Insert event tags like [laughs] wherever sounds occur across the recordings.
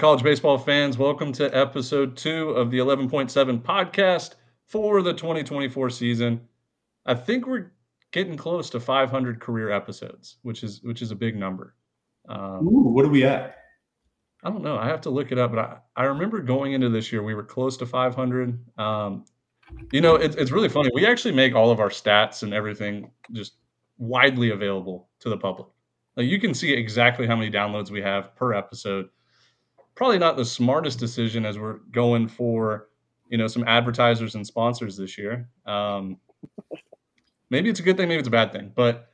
college baseball fans? Welcome to episode two of the 11.7 podcast for the 2024 season. I think we're getting close to 500 career episodes, which is which is a big number. Um, Ooh, what are we at? I don't know. I have to look it up, but I, I remember going into this year we were close to 500. Um, you know, it, it's really funny. We actually make all of our stats and everything just widely available to the public. Like you can see exactly how many downloads we have per episode. Probably not the smartest decision as we're going for, you know, some advertisers and sponsors this year. Um, maybe it's a good thing, maybe it's a bad thing. But,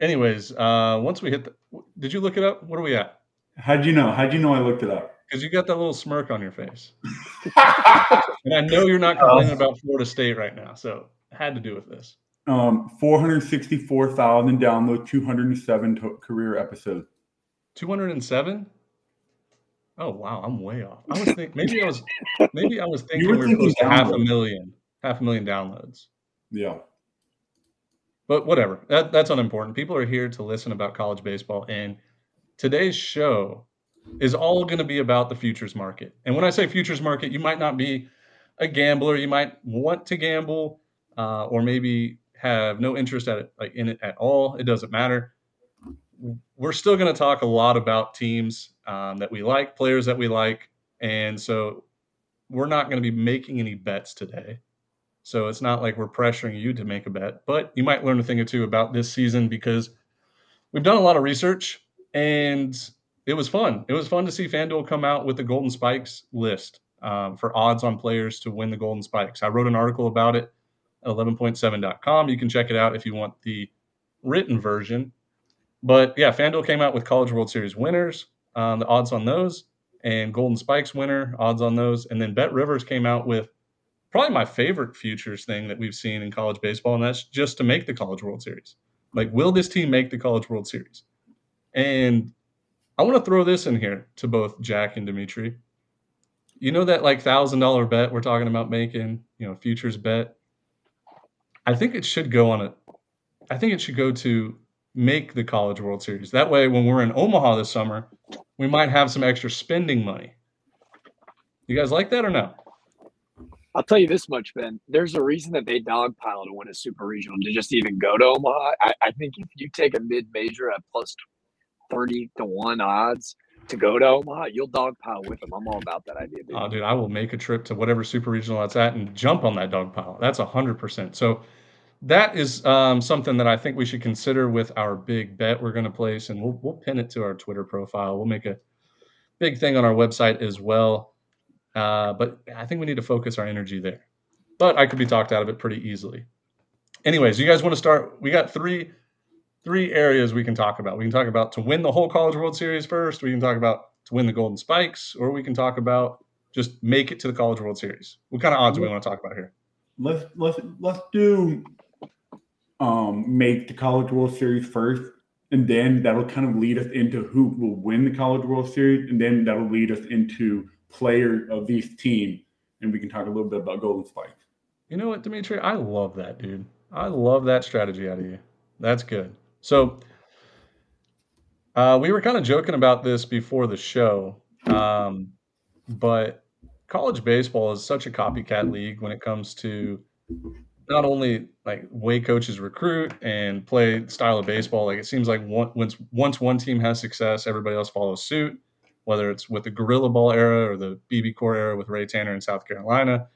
anyways, uh, once we hit, the, did you look it up? What are we at? How'd you know? How'd you know I looked it up? Because you got that little smirk on your face, [laughs] and I know you're not complaining about Florida State right now, so had to do with this. Um, 464,000 download, 207 to- career episodes. 207? Oh wow, I'm way off. I was thinking maybe I was maybe I was [laughs] thinking we were close to half a million, half a million downloads. Yeah. But whatever. That, that's unimportant. People are here to listen about college baseball and today's show is all going to be about the futures market. And when I say futures market, you might not be a gambler, you might want to gamble uh, or maybe have no interest at it, like in it at all. It doesn't matter. We're still going to talk a lot about teams um, that we like, players that we like, and so we're not going to be making any bets today. So it's not like we're pressuring you to make a bet, but you might learn a thing or two about this season because we've done a lot of research and it was fun. It was fun to see FanDuel come out with the Golden Spikes list um, for odds on players to win the Golden Spikes. I wrote an article about it 11.7.com. You can check it out if you want the written version. But yeah, FanDuel came out with College World Series winners, um, the odds on those, and Golden Spikes winner, odds on those. And then BetRivers came out with probably my favorite futures thing that we've seen in college baseball, and that's just to make the College World Series. Like, will this team make the College World Series? And I want to throw this in here to both Jack and Dimitri. You know that like thousand dollar bet we're talking about making, you know, futures bet. I think it should go on a. I think it should go to make the College World Series. That way, when we're in Omaha this summer, we might have some extra spending money. You guys like that or no? I'll tell you this much, Ben. There's a reason that they dogpile to win a super regional to just even go to Omaha. I, I think if you take a mid major at plus 30 to 1 odds to go to Omaha, you'll dogpile with them. I'm all about that idea. Dude. Oh, dude, I will make a trip to whatever super regional that's at and jump on that dogpile. That's 100%. So that is um, something that I think we should consider with our big bet we're going to place, and we'll, we'll pin it to our Twitter profile. We'll make a big thing on our website as well. Uh, but I think we need to focus our energy there. But I could be talked out of it pretty easily. Anyways, you guys want to start? We got three three areas we can talk about. We can talk about to win the whole College World Series first. We can talk about to win the Golden Spikes, or we can talk about just make it to the College World Series. What kind of odds do we want to talk about here? Let's let's let's do um, make the College World Series first, and then that'll kind of lead us into who will win the College World Series, and then that'll lead us into player of each team, and we can talk a little bit about Golden Spike. You know what, Dimitri? I love that, dude. I love that strategy out of you. That's good. So uh, we were kind of joking about this before the show, um, but college baseball is such a copycat league when it comes to not only like way coaches recruit and play style of baseball. Like it seems like one, once once one team has success, everybody else follows suit. Whether it's with the Gorilla Ball era or the BBCOR era with Ray Tanner in South Carolina,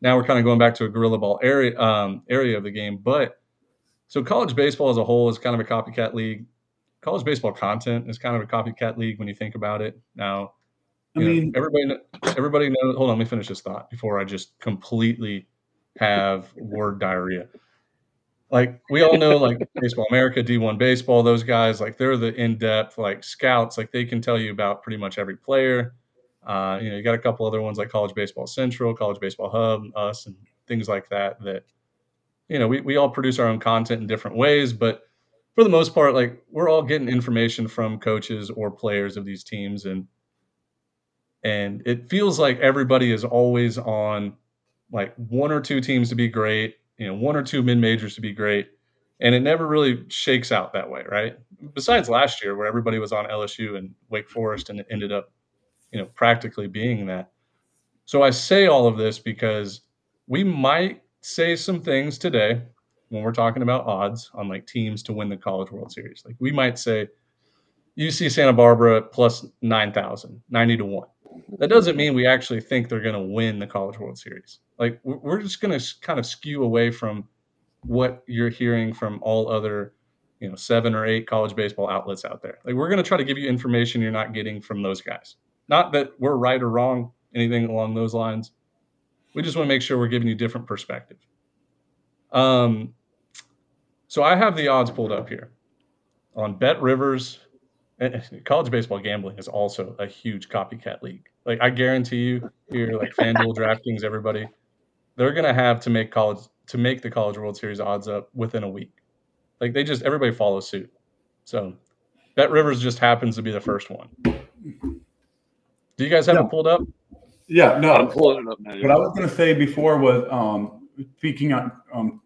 now we're kind of going back to a Gorilla Ball area um, area of the game, but so college baseball as a whole is kind of a copycat league. College baseball content is kind of a copycat league when you think about it. Now, I mean, know, everybody, everybody knows. Hold on, let me finish this thought before I just completely have word diarrhea. Like we all know, like Baseball America, D1 Baseball, those guys, like they're the in-depth like scouts. Like they can tell you about pretty much every player. Uh, you know, you got a couple other ones like College Baseball Central, College Baseball Hub, us, and things like that that you know, we, we all produce our own content in different ways, but for the most part, like we're all getting information from coaches or players of these teams and and it feels like everybody is always on like one or two teams to be great, you know, one or two mid majors to be great. And it never really shakes out that way, right? Besides last year where everybody was on LSU and Wake Forest and it ended up you know, practically being that. So I say all of this because we might say some things today when we're talking about odds on like teams to win the College World Series. Like we might say UC Santa Barbara plus 9,000, 90 to 1. That doesn't mean we actually think they're going to win the College World Series. Like we're just going to kind of skew away from what you're hearing from all other, you know, seven or eight college baseball outlets out there. Like we're going to try to give you information you're not getting from those guys. Not that we're right or wrong, anything along those lines. We just want to make sure we're giving you different perspective. Um, so I have the odds pulled up here on BetRivers. College baseball gambling is also a huge copycat league. Like I guarantee you, here, like FanDuel, DraftKings, everybody, they're gonna have to make college to make the College World Series odds up within a week. Like they just everybody follows suit. So BetRivers just happens to be the first one. Do you guys have Yeah. it pulled up? Yeah, no. I'm pulling it up now. What I was going to say before was um, speaking on um,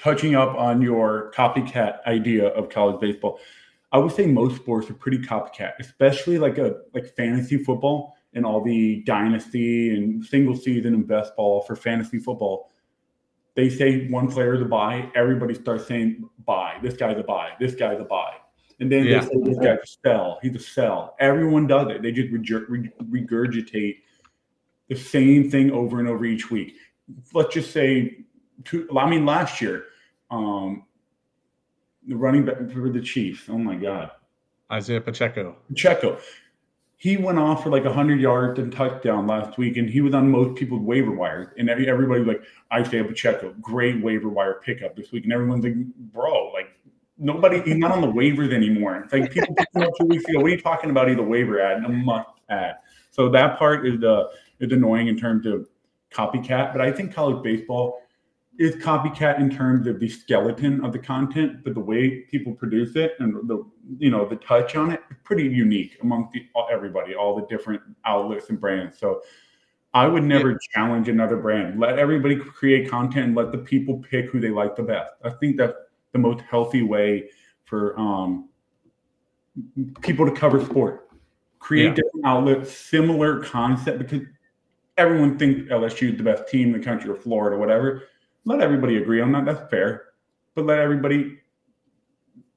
touching up on your copycat idea of college baseball. I would say most sports are pretty copycat, especially like a like fantasy football and all the dynasty and single season and best ball for fantasy football. They say one player is a buy, everybody starts saying buy. This guy's a buy. This guy's a buy. And then Yeah. they say this guy's a sell. He's a sell. Everyone does it. They just regurgitate the same thing over and over each week. Let's just say, two, I mean, last year, um, the running back for the Chiefs. Oh my God, Isaiah Pacheco. Pacheco. He went off for like 100 yards and touchdown last week, and he was on most people's waiver wires. And everybody was like, Isaiah Pacheco, great waiver wire pickup this week. And everyone's like, bro, like nobody, he's not on the waivers anymore. It's like people picked him up two weeks ago. What are you talking about? He's a waiver ad, and a must ad. So that part is the is annoying in terms of copycat. But I think college baseball is copycat in terms of the skeleton of the content, but the way people produce it and the you know the touch on it is pretty unique among the, everybody, all the different outlets and brands. So I would never challenge another brand. Let everybody create content and let the people pick who they like the best. I think that's the most healthy way for um, people to cover sport. Create Yeah. different outlets, similar concept because everyone thinks LSU is the best team in the country or Florida, whatever. Let everybody agree on that. That's fair. But let everybody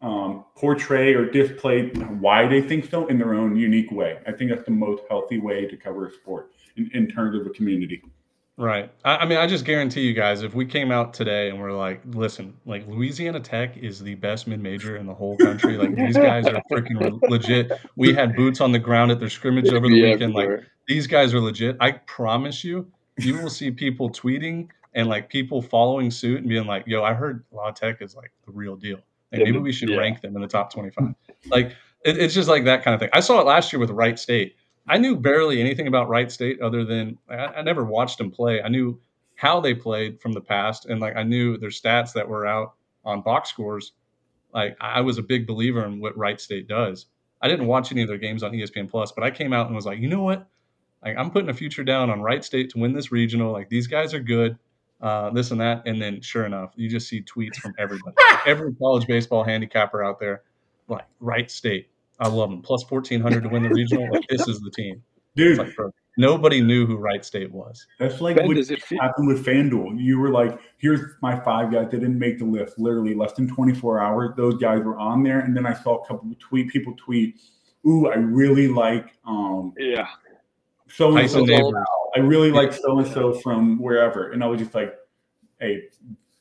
um, portray or display why they think so in their own unique way. I think that's the most healthy way to cover a sport in, in terms of a community. Right. I, I mean, I just guarantee you guys, if we came out today and we're like, listen, like Louisiana Tech is the best mid major in the whole country. Like these [laughs] guys are freaking re- legit. We had boots on the ground at their scrimmage over the Yeah, weekend. Like these guys are legit. I promise you, you will see people tweeting and like people following suit and being like, yo, I heard La Tech is like the real deal. Like maybe we should yeah. rank them in the top 25. Hmm. Like it, it's just like that kind of thing. I saw it last year with Wright State. I knew barely anything about Wright State other than I, I never watched them play. I knew how they played from the past and like I knew their stats that were out on box scores. Like I was a big believer in what Wright State does. I didn't watch any of their games on ESPN Plus, but I came out and was like, you know what? Like I'm putting a future down on Wright State to win this regional. Like these guys are good, uh, this and that. And then sure enough, you just see tweets from everybody, [laughs] every college baseball handicapper out there, like Wright State. I love them. Plus fourteen hundred to win the regional. Like this is the team. Dude, like, bro, nobody knew who Wright State was. that's like Ben, what does it feel? happened with FanDuel. You were like, here's my five guys that didn't make the list. Literally less than 24 hours. Those guys were on there. And then I saw a couple of tweet people tweet, ooh, I really like um Yeah. so and Tyson so. Neighbors. I really like so and so from wherever. And I was just like, hey,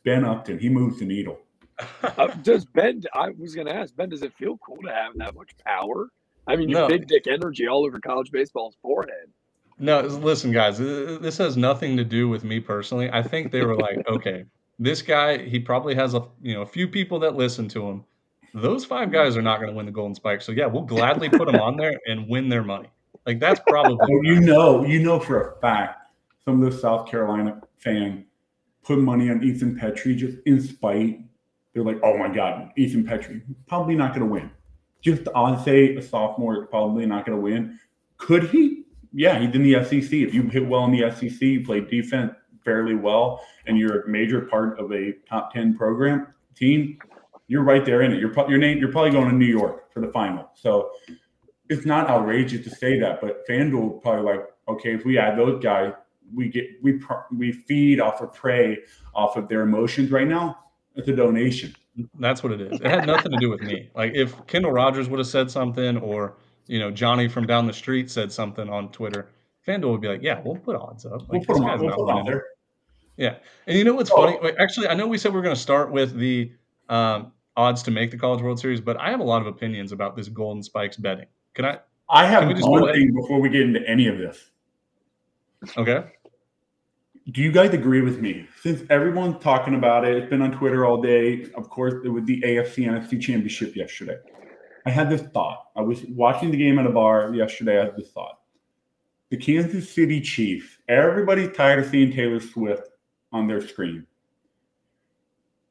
Ben Upton, he moves the needle. Uh, does Ben? I was going to ask Ben. Does it feel cool to have that much power? I mean, No. big dick energy all over college baseball's forehead. No, listen, guys, this has nothing to do with me personally. I think they were like, [laughs] okay, this guy, he probably has a you know a few people that listen to him. Those five guys are not going to win the Golden Spike. So yeah, we'll gladly put them on there and win their money. Like that's probably Well, you know, you know for a fact some of the South Carolina fan put money on Ethan Petry just in spite. They're like, oh my God, Ethan Petry, probably not going to win. Just on say a sophomore is probably not going to win. Could he? Yeah, he's in the SEC. If you hit well in the SEC, you play defense fairly well, and you're a major part of a top 10 program team, you're right there in it. You're, pro- your name, you're probably going to New York for the final. So it's not outrageous to say that, but FanDuel probably like, okay, if we add those guys, we get we we feed off of prey off of their emotions right now. It's a donation. That's what it is. It had nothing to do with me. Like if Kendall Rogers would have said something, or you know Johnny from down the street said something on Twitter, FanDuel would be like, "Yeah, we'll put odds up. Like, we'll put on, we'll put there." Yeah, and you know what's oh. funny? Actually, I know we said we are going to start with the um, odds to make the College World Series, but I have a lot of opinions about this Golden Spikes betting. Can I? I have one thing before we get into any of this. Okay. Do you guys agree with me? Since everyone's talking about it, it's been on Twitter all day. Of course, it was the AFC NFC Championship yesterday. I had this thought. I was watching the game at a bar yesterday. I had this thought. The Kansas City Chiefs, everybody's tired of seeing Taylor Swift on their screen.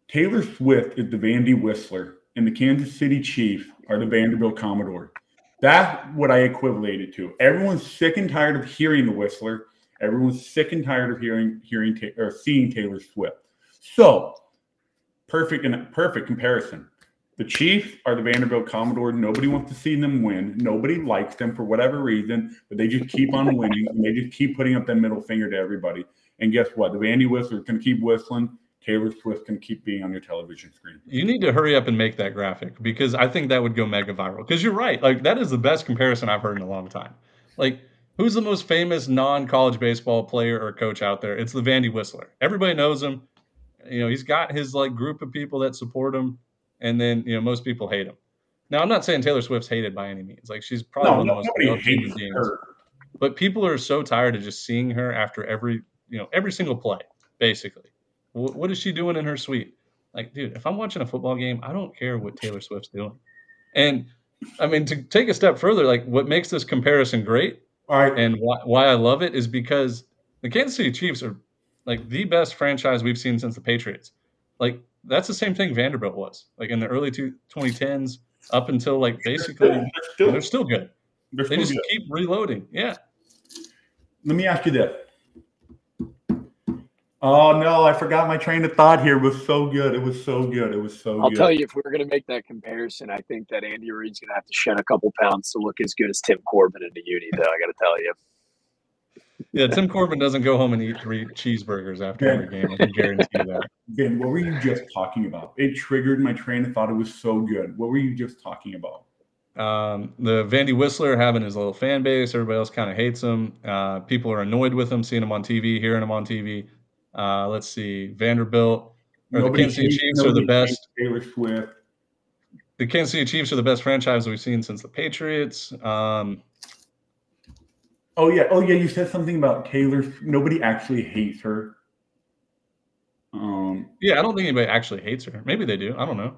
Taylor Swift is the Vandy Whistler, and the Kansas City Chiefs are the Vanderbilt Commodore. That's what I equated to. Everyone's sick and tired of hearing the Whistler. Everyone's sick and tired of hearing hearing or seeing Taylor Swift. So, perfect and perfect comparison. The Chiefs are the Vanderbilt Commodore. Nobody wants to see them win. Nobody likes them for whatever reason, but they just keep on winning and they just keep putting up that middle finger to everybody. And guess what? The Vandy Whistler can keep whistling. Taylor Swift can keep being on your television screen. You need to hurry up and make that graphic because I think that would go mega viral. Because you're right. Like, that is the best comparison I've heard in a long time. Like, who's the most famous non college baseball player or coach out there? It's the Vandy Whistler. Everybody knows him. You know, he's got his like group of people that support him and then you know most people hate him. Now I'm not saying Taylor Swift's hated by any means. Like she's probably no, one of the most human beings. Her. But people are so tired of just seeing her after every you know every single play, basically. What is she doing in her suite? Like, dude, if I'm watching a football game, I don't care what Taylor Swift's doing. And I mean, to take a step further, like what makes this comparison great and why, why I love it is because the Kansas City Chiefs are like the best franchise we've seen since the Patriots. Like that's the same thing Vanderbilt was like in the early two, 2010s up until like basically they're still, they're still good. They're they just good. keep reloading. Yeah. Let me ask you this. Oh no, I forgot my train of thought here. It was so good. It was so good. It was so good. I'll good. tell you, if we're gonna make that comparison, I think that Andy Reid's gonna have to shed a couple pounds to look as good as Tim Corbin in the uni, though, I gotta tell you. Yeah, Tim Corbin doesn't go home and eat three cheeseburgers after ben, every game. I can guarantee that. [laughs] Ben, what were you just talking about? It triggered my train of thought. It was so good. What were you just talking about? Um, the Vandy Whistler having his little fan base. Everybody else kind of hates him. Uh, people are annoyed with him, seeing him on TV, hearing him on TV. Uh, let's see, Vanderbilt or nobody the Kansas City Chiefs are the best. Taylor Swift. The Kansas City Chiefs are the best franchise we've seen since the Patriots. Um, Oh yeah, oh yeah. You said something about Taylor. Nobody actually hates her. Um. Yeah, I don't think anybody actually hates her. Maybe they do. I don't know.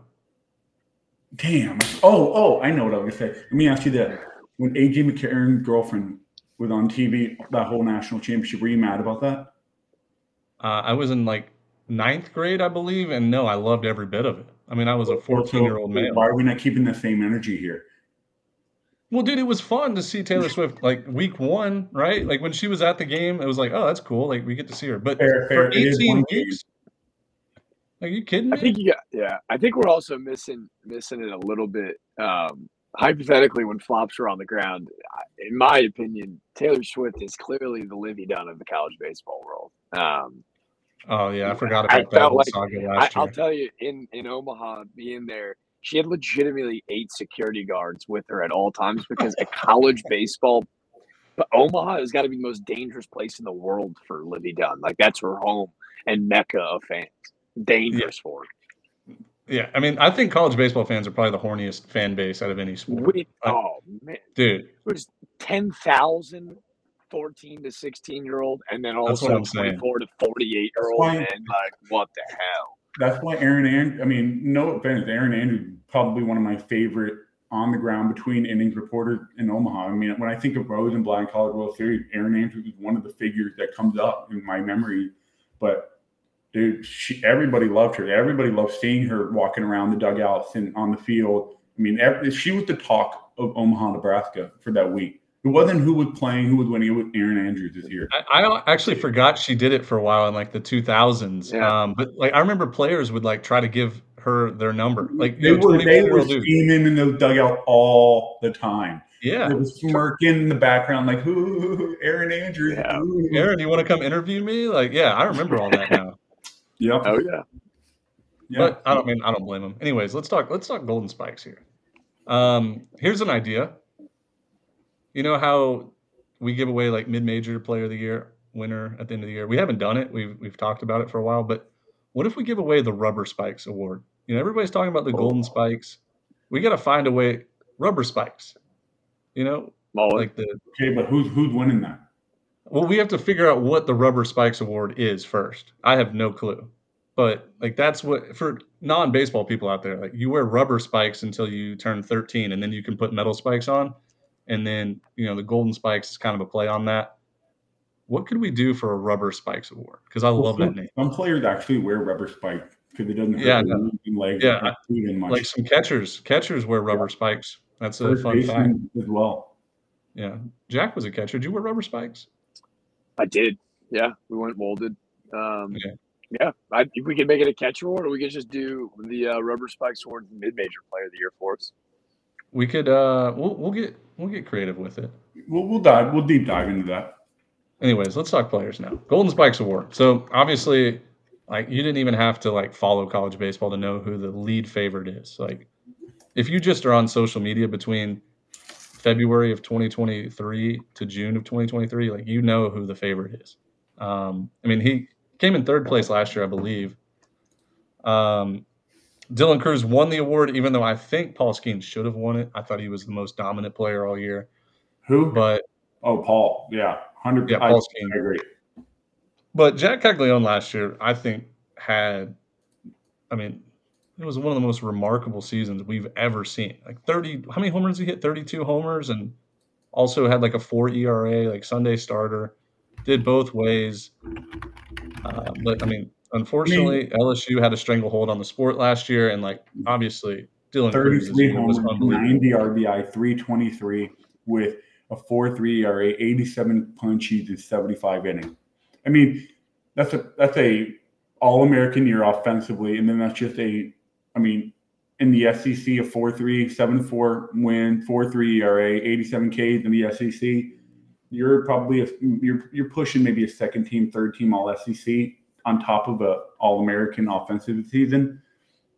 Damn. Oh, oh, I know what I was gonna say. Let me ask you this: When AJ McCarron's girlfriend was on TV, that whole national championship, were you mad about that? Uh, I was in like ninth grade, I believe, and no, I loved every bit of it. I mean, I was a 14 year old man. Why are we not keeping the same energy here? Well, dude, it was fun to see Taylor Swift like week one, right? Like when she was at the game, it was like, oh, that's cool. Like we get to see her. But fair, fair. for 18 weeks, are you kidding me? I think yeah, yeah. I think we're also missing missing it a little bit. Um, hypothetically, when flops are on the ground, in my opinion, Taylor Swift is clearly the Livvy Dunne of the college baseball world. Um, oh yeah, I forgot about I that like, saga last I, year. I'll tell you, in in Omaha, being there she had legitimately eight security guards with her at all times because a college baseball but Omaha has got to be the most dangerous place in the world for Livvy Dunne. Like that's her home and mecca of fans. Dangerous yeah. for her. Yeah, I mean, I think college baseball fans are probably the horniest fan base out of any sport. Oh man, dude, it was 10,000 14 to 16 year old, and then also 24 to 48 year old, and like, what the hell? that's why erin and I mean, no offense, Erin Andrews probably one of my favorite on the ground between innings reporters in Omaha. I mean, when I think of Rosenblatt and Blind College World Series, Erin Andrews is one of the figures that comes up in my memory. But dude, she, everybody loved her. Everybody loved seeing her walking around the dugouts and on the field. I mean, every, she was the talk of Omaha, Nebraska for that week. It wasn't who was playing, who was winning. It was Erin Andrews this year. I, I, actually forgot she did it for a while in like the 2000s. Yeah. Um, but like I remember players would like try to give her their number. Like they were, they were steaming in the dugout all the time. Yeah. They was smirking in the background, like, "Ooh, Erin Andrews." Yeah. ooh." Erin, you want to come interview me? Like, yeah, I remember all that now. [laughs] Yep. Oh yeah. Yeah. But I don't mean I don't blame him. Anyways, let's talk let's talk golden spikes here. Um, here's an idea. You know how we give away like mid-major player of the year winner at the end of the year? We haven't done it. We've we've talked about it for a while, but what if we give away the rubber spikes award? You know, everybody's talking about the golden oh. spikes. We got to find a way rubber spikes. You know, Mullen. like the okay, but who's who's winning that? well, we have to figure out what the Rubber Spikes Award is first. I have no clue. But like that's what for non-baseball people out there, like you wear rubber spikes until you turn 13 and then you can put metal spikes on. And then, you know, the golden spikes is kind of a play on that. What could we do for a rubber spikes award? Because I love some, that name. Some players actually wear rubber spikes because it doesn't hurt Yeah, I their know. legs Yeah, or much. Like some catchers. Catchers wear rubber spikes. That's a First fun fact. as well. Yeah. Jack was a catcher. Did you wear rubber spikes? I did. Yeah, we went molded. Um, Yeah. yeah, I, if we could make it a catch award, or we could just do the uh, rubber spikes award mid major player of the year for us. We could uh we'll we'll get we'll get creative with it. We'll, we'll dive. We'll deep dive into that. anyways let's talk players now golden spikes award so obviously like you didn't even have to like follow college baseball to know who the lead favorite is like if you just are on social media between february of 2023 to june of 2023 like you know who the favorite is um i mean he came in third place last year i believe um dylan crews won the award even though i think paul skeen should have won it i thought he was the most dominant player all year Who? but oh, Paul. Yeah, hundred. Yeah, I, Paul Skeen. I agree. But Jack Caglione last year, I think, had, I mean, it was one of the most remarkable seasons we've ever seen. Like 30, how many homers did he hit? 32 homers and also had like a four ERA, like Sunday starter, did both ways. Uh, but I mean, unfortunately, LSU had a stranglehold on the sport last year. And like, obviously, Dylan Crews Thirty-three was homers, unbelievable. ninety RBI, three twenty-three with a four-three ERA, eighty-seven punchies in seventy-five innings. I mean, that's a that's a All-American year offensively, and then that's just a. I mean, in the SEC, a 4 3, 7 4 win, four-three ERA, eighty-seven Ks in the SEC. You're probably a, you're you're pushing maybe a second team, third team All SEC on top of a All American offensive season.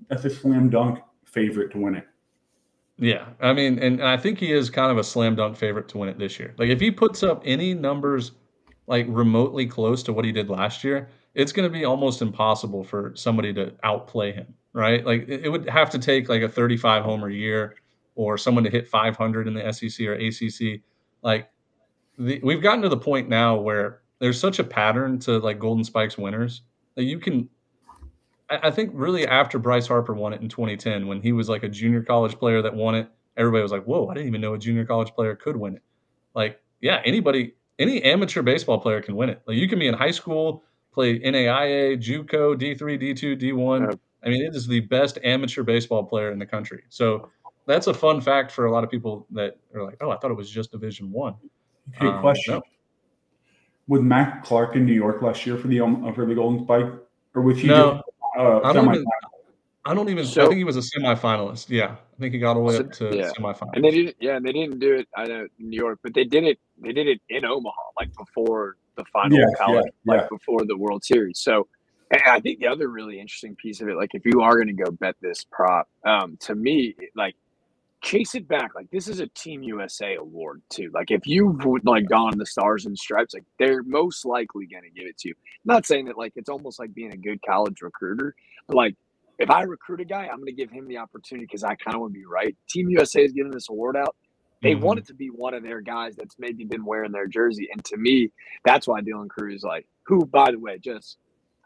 That's a slam dunk favorite to win it. Yeah, I mean, and, and I think he is kind of a slam dunk favorite to win it this year. Like, if he puts up any numbers like remotely close to what he did last year, it's going to be almost impossible for somebody to outplay him, right? Like, it, it would have to take like a 35 homer year or someone to hit 500 in the SEC or ACC. Like, the, we've gotten to the point now where there's such a pattern to like Golden Spikes winners that you can I I think really after Bryce Harper won it in 2010, when he was like a junior college player that won it, everybody was like, "Whoa, I didn't even know a junior college player could win it." Like, yeah, anybody, any amateur baseball player can win it. Like, you can be in high school, play NAIA, JUCO, D3, D2, D1. Yeah. I mean, it is the best amateur baseball player in the country. So that's a fun fact for a lot of people that are like, "Oh, I thought it was just Division One." Okay, Um, question: no. Was Matt Clark in New York last year for the um, for the Golden Spike, or was he No, just uh, I don't even. I don't even. I think he was a semifinalist. Yeah, I think he got all the way up to yeah. semifinals. And they didn't, yeah, and they didn't do it. I know in New York, but they did it. They did it in Omaha, like before the final Yeah, college, yeah, like yeah. before the World Series. So, and I think the other really interesting piece of it, like if you are going to go bet this prop, um, to me, like chase it back. Like this is a Team USA award too. Like if you've like gone the Stars and Stripes, like they're most likely going to give it to you. not saying that like it's almost like being a good college recruiter, but like if I recruit a guy, I'm going to give him the opportunity because I kind of want to be right. Team USA is giving this award out. They Mhm. want it to be one of their guys that's maybe been wearing their jersey, and to me, that's why Dylan Crews, like, who by the way, just,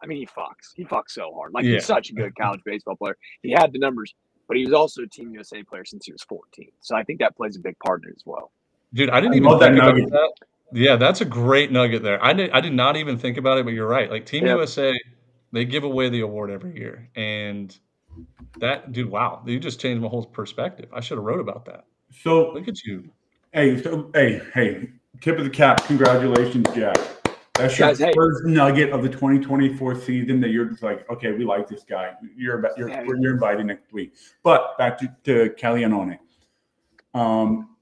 I mean, he fucks, he fucks so hard. Like Yeah. he's such a good college baseball player. He had the numbers, but he was also a Team USA player since he was 14. So I think that plays a big part in it as well. Dude, I didn't I even love that think about nugget. that. Yeah, that's a great nugget there. I did, I did not even think about it, but you're right. Like Team Yep. USA, they give away the award every year, and that dude, wow, you just changed my whole perspective. I should have wrote about that. So Look at you. hey, so hey, hey, tip of the cap. Congratulations, Jack. That's your Guys, hey. first nugget of the 2024 season that you're just like, okay, we like this guy. You're you're, Yeah. you're invited next week. But back to, to Caglianone. Um,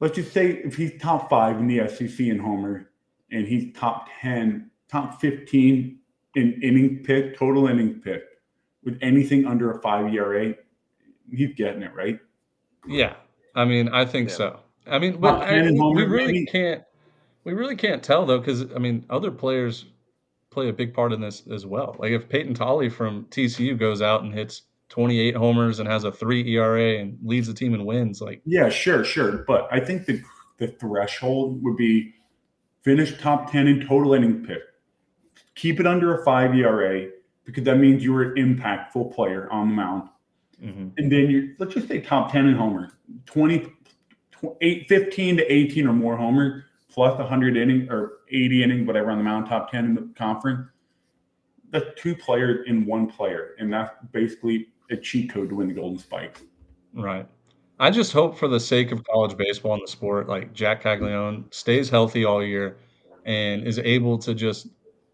let's just say if he's top five in the SEC in homer, and he's top ten, top fifteen in inning pick, total inning pick, with anything under a five ERA, he's getting it right. Yeah, I mean, I think Yeah. so. I mean, Top but I, we really maybe. can't. We really can't tell though, because I mean, other players play a big part in this as well. Like if Peyton Tolle from TCU goes out and hits 28 homers and has a three ERA and leads the team and wins, like Yeah, sure, sure. But I think the the threshold would be finish top ten in total inning pick. Keep it under a five ERA because that means you were an impactful player on the mound. mhm. And then you let's just say top 10 in homer, 20, eight, 15 to 18 or more homer, plus 100 inning or 80 inning, whatever on the mound, top 10 in the conference. That's two players in one player. And that's basically a cheat code to win the Golden Spike. right. I just hope for the sake of college baseball and the sport, like Jack Caglione stays healthy all year and is able to just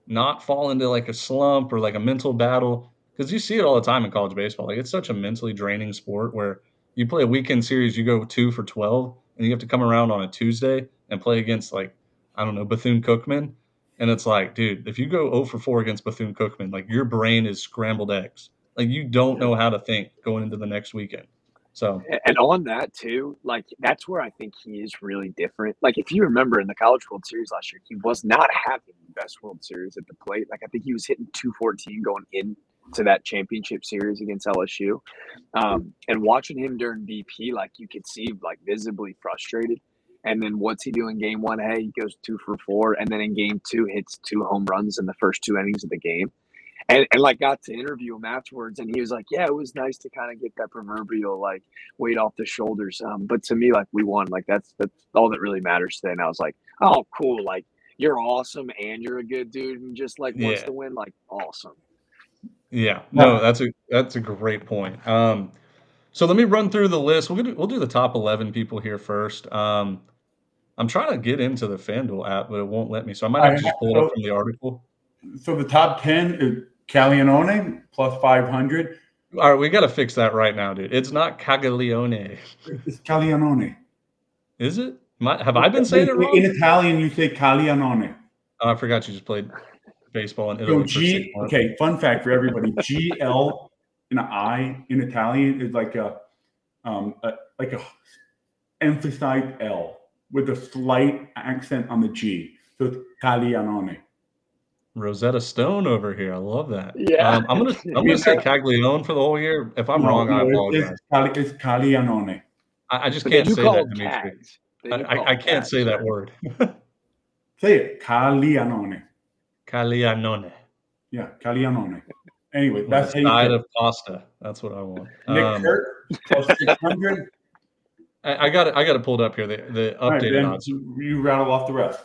not fall into like a slump or like a mental battle because you see it all the time in college baseball. Like it's such a mentally draining sport where you play a weekend series, you go two for twelve, and you have to come around on a Tuesday and play against like I don't know Bethune Cookman, and it's like, dude, if you go zero for four against Bethune Cookman, like your brain is scrambled eggs. Like you don't know how to think going into the next weekend. So And on that too, like that's where I think he is really different. Like if you remember in the College World Series last year, he was not having the best World Series at the plate. Like I think he was hitting 214 going into that championship series against LSU. Um, and watching him during BP, like you could see like visibly frustrated. And then what's he do in game one? Hey, he goes two for four, and then in game two hits two home runs in the first two innings of the game. And, and like got to interview him afterwards and he was like yeah it was nice to kind of get that proverbial like weight off the shoulders um, but to me like we won like that's that's all that really matters today and i was like oh cool like you're awesome and you're a good dude and just like wants Yeah. to win like awesome Yeah, no, that's a that's a great point. Um, so let me run through the list. We'll do, we'll do the top eleven people here first. Um, I'm trying to get into the FanDuel app, but it won't let me. So I might have to just pull it up from the article. So the top 10 is Caglianone plus 500. All right, we got to fix that right now, dude. It's not Caglione, It's Caglianone. is it? My, have I been saying it wrong? In? Italian, you say Caglianone. Oh, I forgot you just played baseball in So Italy. for six G, months. okay, fun fact for everybody: G L and an I in Italian is like a, um, a, like a emphasized L with a slight accent on the G. So it's Caglianone. Rosetta Stone over here. I love that. Yeah. Um, I'm gonna I'm gonna say [laughs] Caglione for the whole year. If I'm No, wrong, I no, it's- apologize. It's, Cali, it's Caglianone. I, I just but can't say that, them Dimitri. cags I, I, I can't cags, say that word. [laughs] Say it, Caglianone. Caglianone. Yeah, Caglianone. Anyway, With that's a how you side of pasta. That's what I want. Nick Um, Kurt plus [laughs] six hundred. I, I got it. I got it pulled up here. The the right, updated then odds. you rattle off the rest.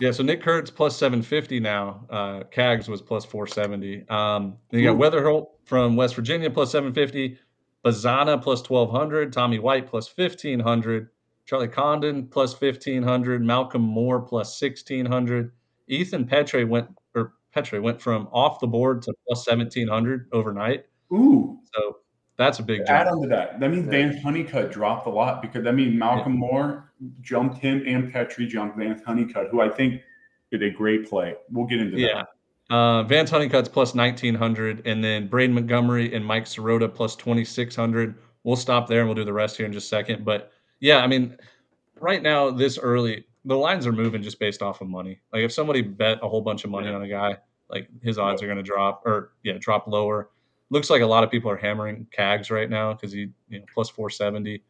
Yeah, so Nick Kurtz plus 750 now. Uh, Cags was plus 470. Um, then you got Ooh. Wetherholt from West Virginia plus 750. Bazzana plus 1200. Tommy White plus 1500. Charlie Condon plus 1500. Malcolm Moore plus 1600. Ethan Petry went or went from off the board to plus 1700 overnight. Ooh, So that's a big add on to that. That means Yeah. Vance Honeycutt dropped a lot because that means Malcolm Moore jumped him and Petry jumped Vance Honeycutt, who I think did a great play. We'll get into Yeah. that. Uh, Vance Honeycutt's plus 1900, and then Braden Montgomery and Mike Sirota plus 2600. We'll stop there and we'll do the rest here in just a second. But yeah, I mean, right now, this early, the lines are moving just based off of money. Like if somebody bet a whole bunch of money Yeah. on a guy, like his odds are going to drop or, yeah, drop lower. Looks like a lot of people are hammering Cags right now because he, you know, plus 470.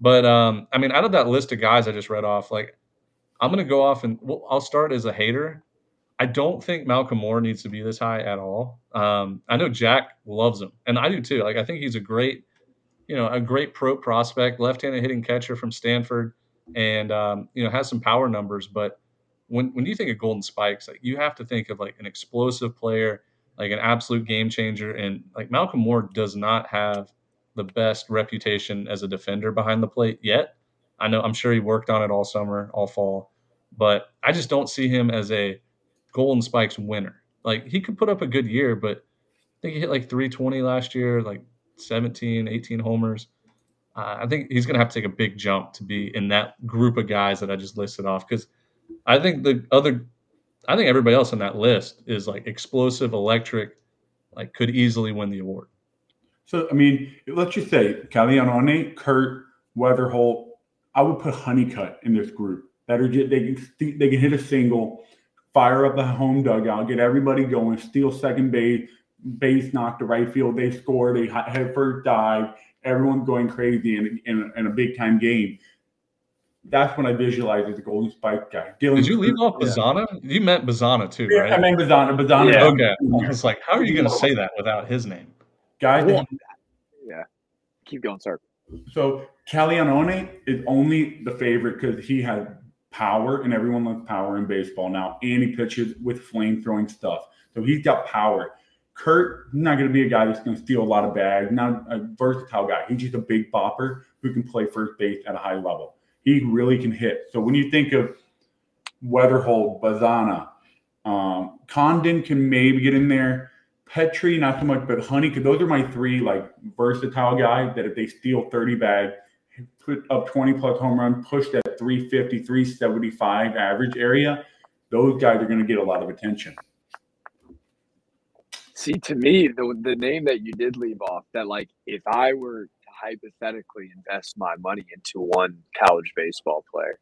But um, I mean, out of that list of guys I just read off, like I'm going to go off and well, I'll start as a hater. I don't think Malcolm Moore needs to be this high at all. Um, I know Jack loves him, and I do too. Like I think he's a great, you know, a great pro prospect, left-handed hitting catcher from Stanford, and um, you know has some power numbers. But when when you think of Golden Spikes, like you have to think of like an explosive player, like an absolute game changer, and like Malcolm Moore does not have the best reputation as a defender behind the plate yet. I know I'm sure he worked on it all summer, all fall, but I just don't see him as a Golden Spikes winner. Like he could put up a good year, but I think he hit like 320 last year, like 17, 18 homers. uh, I think he's going to have to take a big jump to be in that group of guys that I just listed off because I think the other, I think everybody else on that list is like explosive, electric, like could easily win the award. So I mean, let's just say Caglianone, Kurt, Wetherholt. I would put Honeycutt in this group. That are they can they can hit a single, fire up the home dugout, get everybody going, steal second base, base knock to right field. They score. They head first dive. Everyone's going crazy in, in, in a big time game. That's when I visualize as the Golden Spike guy. Dylan Did you leave off Bazzana? Yeah. You meant Bazzana too, right? I meant Bazzana. Bazzana. Yeah. Okay. It's like, how are you going to say that without his name? Guys. Well, yeah. Keep going, sir. So Caglianone is only the favorite because he has power, and everyone loves power in baseball now, and he pitches with flame throwing stuff. So he's got power. Kurt, not going to be a guy that's going to steal a lot of bags, not a versatile guy. He's just a big bopper who can play first base at a high level. He really can hit. So when you think of Wetherholt, Bazzana, um, Condon can maybe get in there. Petry, not so much, but Honey, because those are my three like versatile guys that if they steal 30 bag, put up 20 plus home run, push that 350, 375 average area, those guys are going to get a lot of attention. See, to me, the the name that you did leave off, that like if I were hypothetically invest my money into one college baseball player,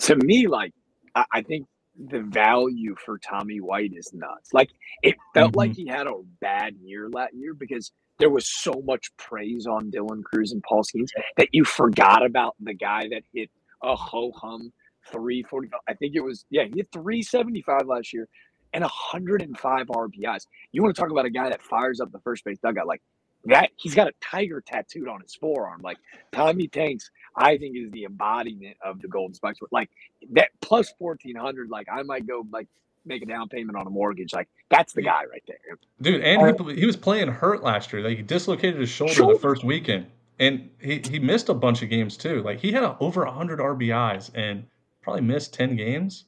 to me, like I, I think the value for Tommy White is nuts. Like it felt mm-hmm. like he had a bad year that year because there was so much praise on Dylan Crews and Paul Skenes that you forgot about the guy that hit a ho hum 345. I think it was, yeah, he hit 375 last year and 105 RBIs. You want to talk about a guy that fires up the first base dugout like that? He's got a tiger tattooed on his forearm. Like Tommy Tanks, I think is the embodiment of the Golden Spikes. Like that plus 1400. Like I might go like make a down payment on a mortgage. Like that's the guy right there, dude. And uh, he, he was playing hurt last year. Like he dislocated his shoulder, shoulder. the first weekend, and he he missed a bunch of games too. Like he had a, over 100 RBIs and probably missed 10 games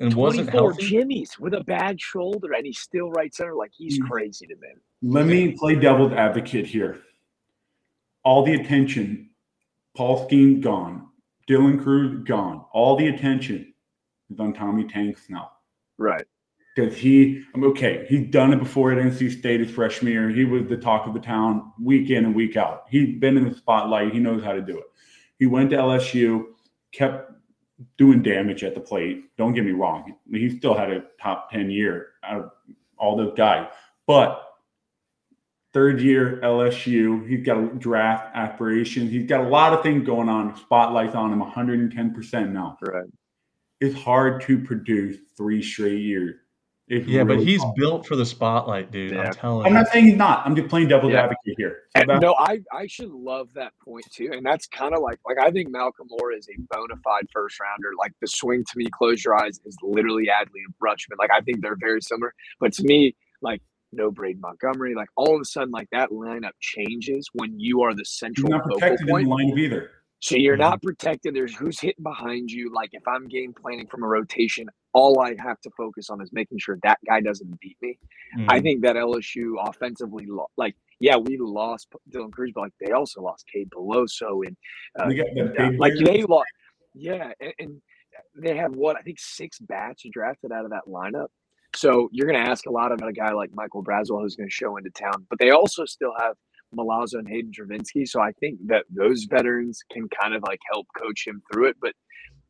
and wasn't healthy. Jimmy's with a bad shoulder, and he's still right center. Like he's mm. crazy to me. Let me play devil's advocate here. All the attention, Paul Skeen gone, Dylan Crews gone. All the attention is on Tommy Tanks now. Right. Because he, I'm okay, he's done it before at NC State his freshman year. He was the talk of the town week in and week out. He's been in the spotlight. He knows how to do it. He went to LSU, kept doing damage at the plate. Don't get me wrong; he still had a top ten year out of all those guys. But third year LSU, he's got a draft aspirations. He's got a lot of things going on. Spotlights on him, 110 percent now. Right. It's hard to produce three straight years yeah, really but he's fun. built for the spotlight, dude. Yeah. I'm telling I'm you. not saying he's not. I'm just playing devil's yeah. advocate here. So no, I, I should love that point too. And that's kind of like like I think Malcolm Moore is a bona fide first rounder. Like the swing to me, close your eyes is literally Adley and Rutschman. Like I think they're very similar. But to me, like no Braden Montgomery, like all of a sudden, like that lineup changes when you are the central He's not protected point. in the lineup either. So you're mm-hmm. not protected. There's who's hitting behind you. Like if I'm game planning from a rotation, all I have to focus on is making sure that guy doesn't beat me. Mm-hmm. I think that LSU offensively, like yeah, we lost Dylan Crews, but like they also lost Cade Beloso and uh, like they lost. Yeah, and, and they have what I think six bats drafted out of that lineup. So you're going to ask a lot about a guy like Michael Braswell who's going to show into town, but they also still have Milazzo and Hayden Travinski. So I think that those veterans can kind of like help coach him through it. But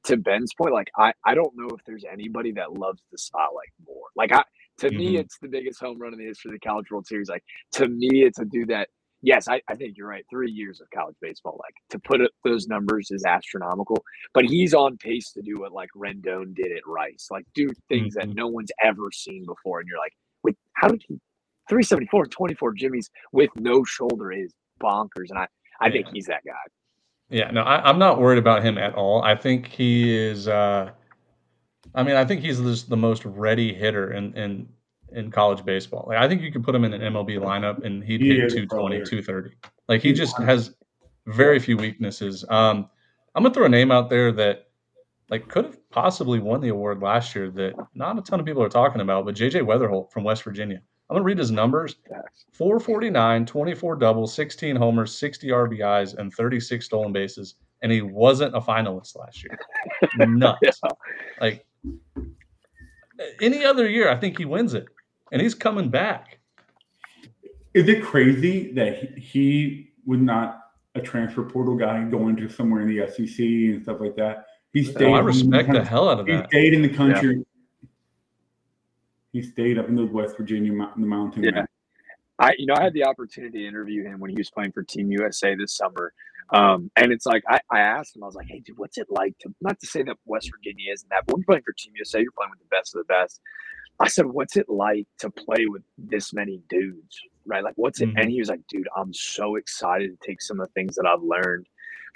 to Ben's point, like I, I don't know if there's anybody that loves the spotlight more. Like I to mm-hmm. me, it's the biggest home run in the history of the College World Series. Like to me, it's a dude that yes, I, I think you're right. Three years of college baseball, like to put it, those numbers is astronomical. But he's on pace to do what like Rendon did at Rice, like do things mm-hmm. that no one's ever seen before. And you're like, wait, how did he 374 24 Jimmy's with no shoulder is bonkers. And I, I yeah. think he's that guy. Yeah, no, I, am not worried about him at all. I think he is. Uh, I mean, I think he's the most ready hitter in in in college baseball. Like, I think you could put him in an MLB lineup and he'd he hit 220, 230. Like, he just has very few weaknesses. Um, I'm gonna throw a name out there that like could have possibly won the award last year that not a ton of people are talking about, but JJ Wetherholt from West Virginia. I'm going to read his numbers 449, 24 doubles, 16 homers, 60 RBIs, and 36 stolen bases. And he wasn't a finalist last year. [laughs] Nuts. yeah. Like any other year, I think he wins it. And he's coming back. Is it crazy that he was not a transfer portal guy going to somewhere in the SEC and stuff like that? He stayed. Oh, I respect the, the, hell out of he that. He stayed in the country. Yeah. He stayed up in the West Virginia in the mountain. Yeah. I, you know, I had the opportunity to interview him when he was playing for Team USA this summer. Um, and it's like I, I asked him, I was like, "Hey, dude, what's it like to not to say that West Virginia isn't that, but when you're playing for Team USA, you're playing with the best of the best." I said, "What's it like to play with this many dudes?" Right? Like, what's it? Mm-hmm. And he was like, "Dude, I'm so excited to take some of the things that I've learned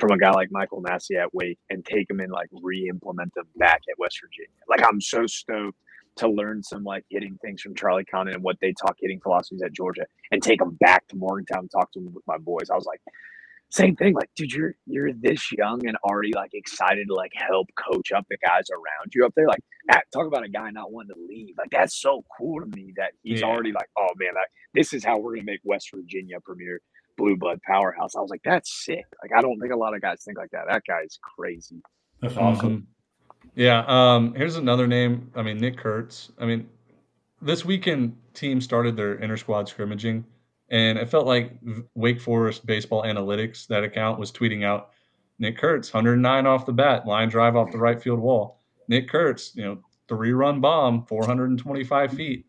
from a guy like Michael Massey at Wake and take them and like re-implement them back at West Virginia. Like, I'm so stoked." To learn some like hitting things from Charlie Condon and what they talk hitting philosophies at Georgia and take them back to Morgantown and talk to them with my boys. I was like, same thing. Like, dude, you're you're this young and already like excited to like help coach up the guys around you up there. Like, that, talk about a guy not wanting to leave. Like, that's so cool to me that he's yeah. already like, oh man, that, this is how we're gonna make West Virginia premier blue blood powerhouse. I was like, that's sick. Like, I don't think a lot of guys think like that. That guy's crazy. That's awesome. Mm-hmm. Yeah. Um, here's another name. I mean, Nick Kurtz. I mean, this weekend team started their inter squad scrimmaging, and it felt like Wake Forest Baseball Analytics, that account, was tweeting out Nick Kurtz, 109 off the bat, line drive off the right field wall. Nick Kurtz, you know, three run bomb, 425 feet.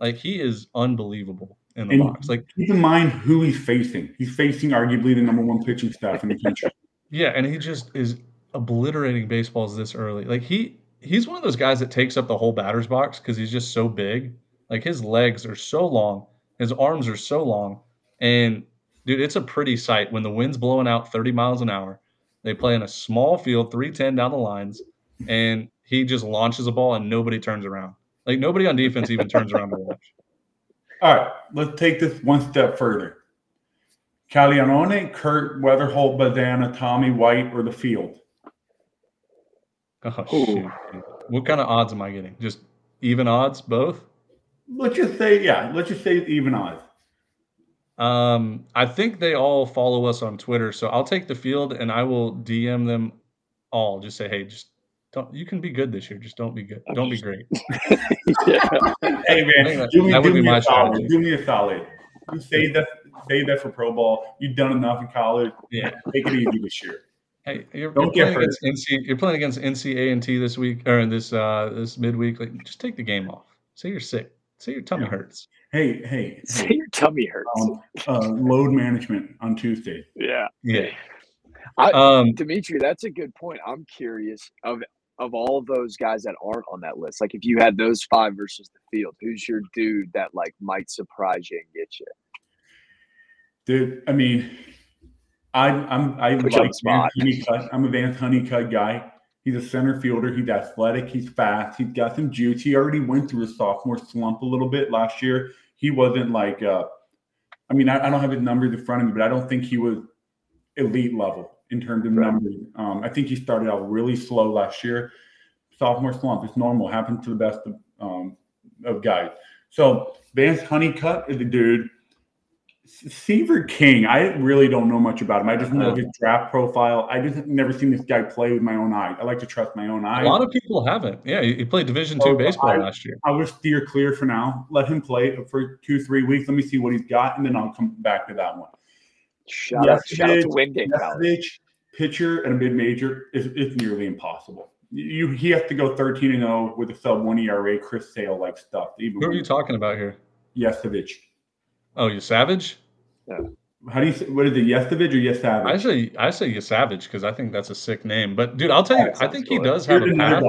Like, he is unbelievable in the and box. Like, keep in mind who he's facing. He's facing arguably the number one pitching staff in the country. [laughs] yeah, and he just is obliterating baseballs this early. Like he he's one of those guys that takes up the whole batter's box because he's just so big. Like his legs are so long, his arms are so long, and dude, it's a pretty sight when the wind's blowing out 30 miles an hour. They play in a small field, 310 down the lines, and he just launches a ball and nobody turns around. Like nobody on defense even turns around to watch. All right, let's take this one step further. Caglianone, Kurtz, Wetherholt, Bazzana, Tommy White, or the field? Oh shoot! What kind of odds am I getting? Just even odds, both? Let's just say, yeah. Let's just say even odds. Um, I think they all follow us on Twitter, so I'll take the field and I will DM them all. Just say, hey, just don't. You can be good this year. Just don't be good. Don't be great. [laughs] hey man, that, do me, that would be my solid. Do me a solid. You save that. Save that for pro ball. You've done enough in college. Yeah, take it easy this year. Hey, you're, you're playing against NC. You're playing against NC A and T this week or this uh this midweek. Like, just take the game off. Say you're sick. Say your tummy yeah. hurts. Hey, hey. [laughs] Say hey. your tummy hurts. Um, uh, load management on Tuesday. Yeah. Yeah. I, um, Dimitri, that's a good point. I'm curious of of all of those guys that aren't on that list. Like, if you had those five versus the field, who's your dude that like might surprise you and get you? Dude, I mean, I'm I'm I like Vance Honeycutt. I'm a Vance Honeycutt guy. He's a center fielder. He's athletic. He's fast. He's got some juice. He already went through a sophomore slump a little bit last year. He wasn't like, uh, I mean, I, I don't have his numbers in front of me, but I don't think he was elite level in terms of right. numbers. Um, I think he started out really slow last year. Sophomore slump. It's normal. Happens to the best of, um, of guys. So Vance Honeycutt is a dude Seaver King, I really don't know much about him. I just know uh-huh. his draft profile. I just never seen this guy play with my own eye. I like to trust my own eye. A lot of people haven't. Yeah, he played Division two baseball I, last year. I would steer clear for now. Let him play for two, three weeks. Let me see what he's got, and then I'll come back to that one. Shout, out, shout out to Wingate College. Pitcher and a mid major is, is nearly impossible. You he has to go 13 and 0 with a sub one ERA, Chris Sale like stuff. Even Who are you talking about here? Yesavage. Oh, you Savage? Yeah. How do you say, what is it, Yesavage or Yesavage? I say I say Yesavage because I think that's a sick name. But dude, I'll tell you, I think he does have a path.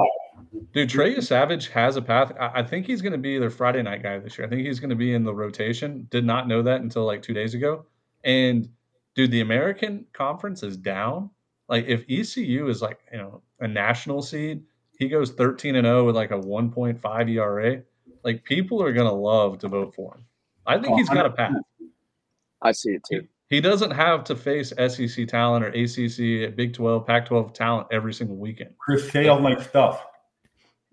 Dude, Trey Savage has a path. I think he's going to be their Friday night guy this year. I think he's going to be in the rotation. Did not know that until like two days ago. And dude, the American Conference is down. Like if ECU is like you know a national seed, he goes 13 and 0 with like a 1.5 ERA. Like people are going to love to vote for him. I think he's got a path. I see it too. He doesn't have to face SEC talent or ACC, at Big 12, Pac 12 talent every single weekend. Chris Sale like stuff.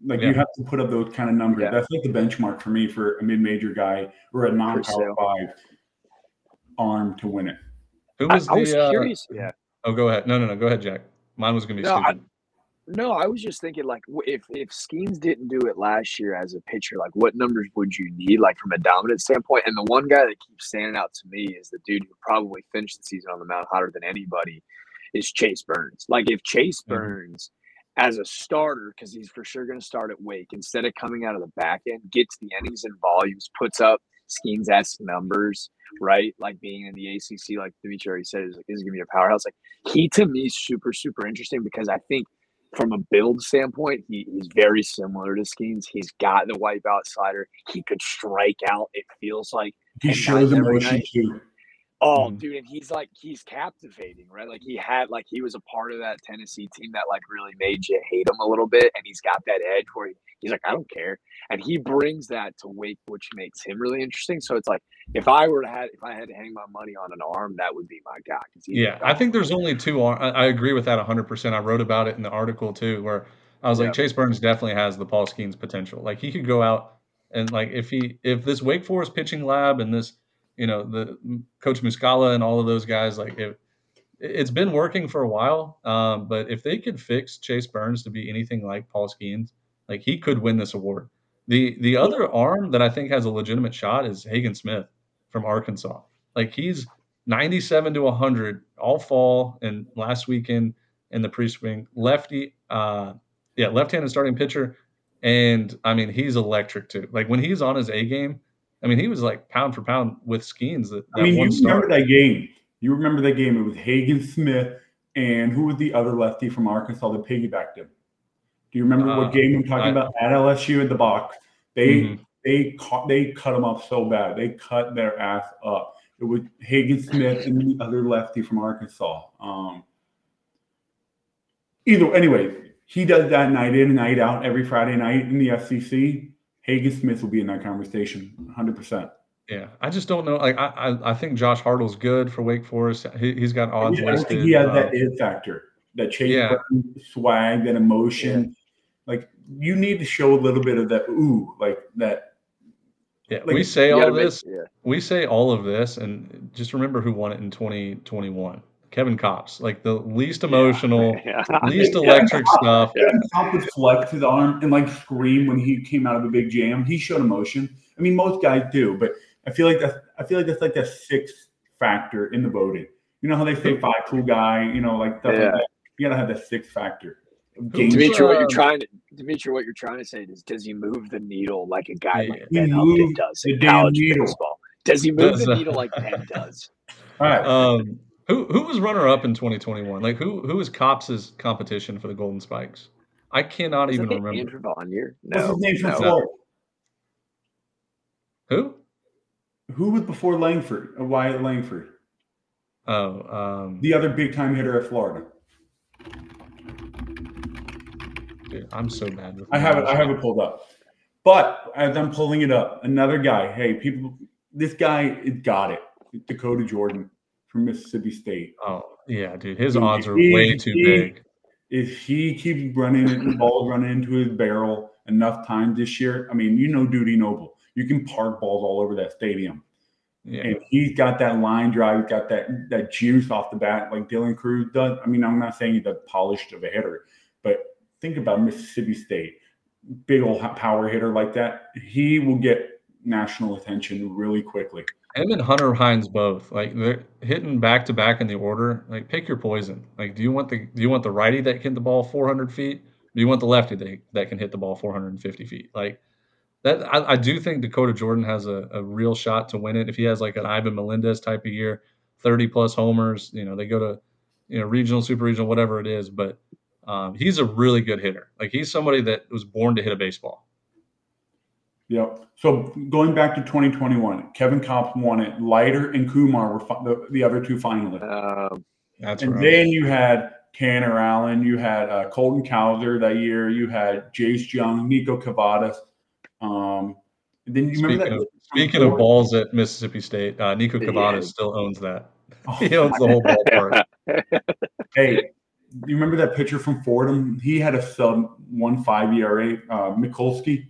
Like Yeah. you have to put up those kind of numbers. Yeah. That's like the benchmark for me for a mid-major guy or a non-power five arm to win it. Who I, was I was the? Uh, curious. Yeah. oh, go ahead. No, no, no. Go ahead, Jack. Mine was gonna be No, I- stupid. No, I was just thinking like if if Skenes didn't do it last year as a pitcher, like what numbers would you need, like from a dominant standpoint? And the one guy that keeps standing out to me is the dude who probably finished the season on the mound hotter than anybody is Chase Burns. Like if Chase Mhm. Burns as a starter, because he's for sure going to start at Wake, instead of coming out of the back end, gets the innings and volumes, puts up Skenes esque numbers, right? Like being in the ACC, like Dimitri already said, is, like is going to be a powerhouse. Like he to me is super super interesting because I think from a build standpoint, he, he's very similar to Skenes. He's got the wipeout slider. He could strike out. It feels like He shows emotion night. too. Oh, Mhm. dude, and he's like he's captivating, right? Like he had like he was a part of that Tennessee team that like really made you hate him a little bit, and he's got that edge where he, he's like, I don't care, and he brings that to Wake, which makes him really interesting. So it's like if I were to have if I had to hang my money on an arm, that would be my guy. Yeah, I think there's only two. ar- I, I agree with that 100. percent I wrote about it in the article too, where I was Yeah. like, Chase Burns definitely has the Paul Skenes potential. Like he could go out and like if he if this Wake Forest pitching lab and this you know the Coach Muscara and all of those guys like it, it's been working for a while. Um, but if they could fix Chase Burns to be anything like Paul Skenes, like he could win this award. The the other arm that I think has a legitimate shot is Hagen Smith from Arkansas. Like he's 97 to 100 all fall and last weekend in the pre-swing lefty uh yeah left-handed starting pitcher and i mean he's electric too like when he's on his a game i mean he was like pound for pound with skenes that, that I mean, one you start remember that game. You remember that game. It was Hagen Smith and who was the other lefty from Arkansas that piggybacked him? Do you remember Uh, what game I'm talking I- about? At LSU in the box. They Mhm. they caught they cut them up so bad. They cut their ass up. It was Hagen Smith and the other lefty from Arkansas. Um, either anyway, he does that night in and night out every Friday night in the SEC. Hagen Smith will be in that conversation, 100. percent yeah i just don't know like i i, I think josh hartle's good for wake forest he, he's got odds don't listed think he has uh, that it factor, that chase Yeah. swag, that emotion. Like you need to show a little bit of that ooh, like that. yeah like, we say all gotta of make- this yeah. we say all of this and just remember who won it in 2021 kevin kopp like the least emotional [laughs] Yeah. least [laughs] Yeah. electric stuff Yeah. Top would flex his arm and like scream when he came out of a big jam. He showed emotion. I mean, most guys do, but I feel like that's I feel like that's like that sixth factor in the voting. You know how they say five cool guy, you know, like stuff Yeah. like that. You gotta have that sixth factor. of Who's, game- Dimitri, what you're trying to Dimitri, what you're trying to say is, does he move the needle like a guy Yeah. like He Ben Upton does the in college needle. baseball? Does he move Does, the needle like Ben does? All right. [laughs] Um, who who was runner up in 2021? Like who who was Kopp's competition for the Golden Spikes? I cannot Is even that remember. Andrew Vonnier? What's No, his name from no. Florida? Who? Who was before Langford? Uh, Wyatt Langford, Oh, um, the other big time hitter at Florida. dude, I'm so bad with. I have it. I have it pulled up. But as I'm pulling it up, another guy. Hey, people, this guy it got it. Dakota Jordan from Mississippi State. Oh yeah, dude, his Dude, odds are he- way too he- big. If he keeps running the [clears throat] ball running into his barrel enough times this year, I mean, you know, Dudy Noble, you can park balls all over that stadium. Yeah, And he's got that line drive, he's got that that juice off the bat, like Dylan Crews does. I mean, I'm not saying he's the polished of a hitter, but think about Mississippi State, big old power hitter like that. He will get national attention really quickly. Him and Hunter Hines both like they're hitting back to back in the order. Like pick your poison. Like, do you want the do you want the righty that can hit the ball 400 feet? Do you want the lefty that, that can hit the ball 450 feet? Like that, I, I do think Dakota Jordan has a, a real shot to win it if he has like an Ivan Melendez type of year, 30 plus homers. You know, they go to you know regional, super regional, whatever it is. But um, he's a really good hitter. Like he's somebody that was born to hit a baseball. Yep. So going back to 2021, Kevin Kopp won it. Leiter and Kumar were fi- the, the other two finalists. Um, That's and right. then you had Tanner Allen, you had uh, Colton Cowser that year, you had Jace Jung, Niko Kavadas. Um, and then you remember Speaking that? of, speaking of balls at Mississippi State, uh, Niko Yeah. Kavadas still owns that. [laughs] Oh, [laughs] He owns the whole ballpark. [laughs] hey, you remember that pitcher from Fordham? He had a sub one five ERA, uh, Mikulski.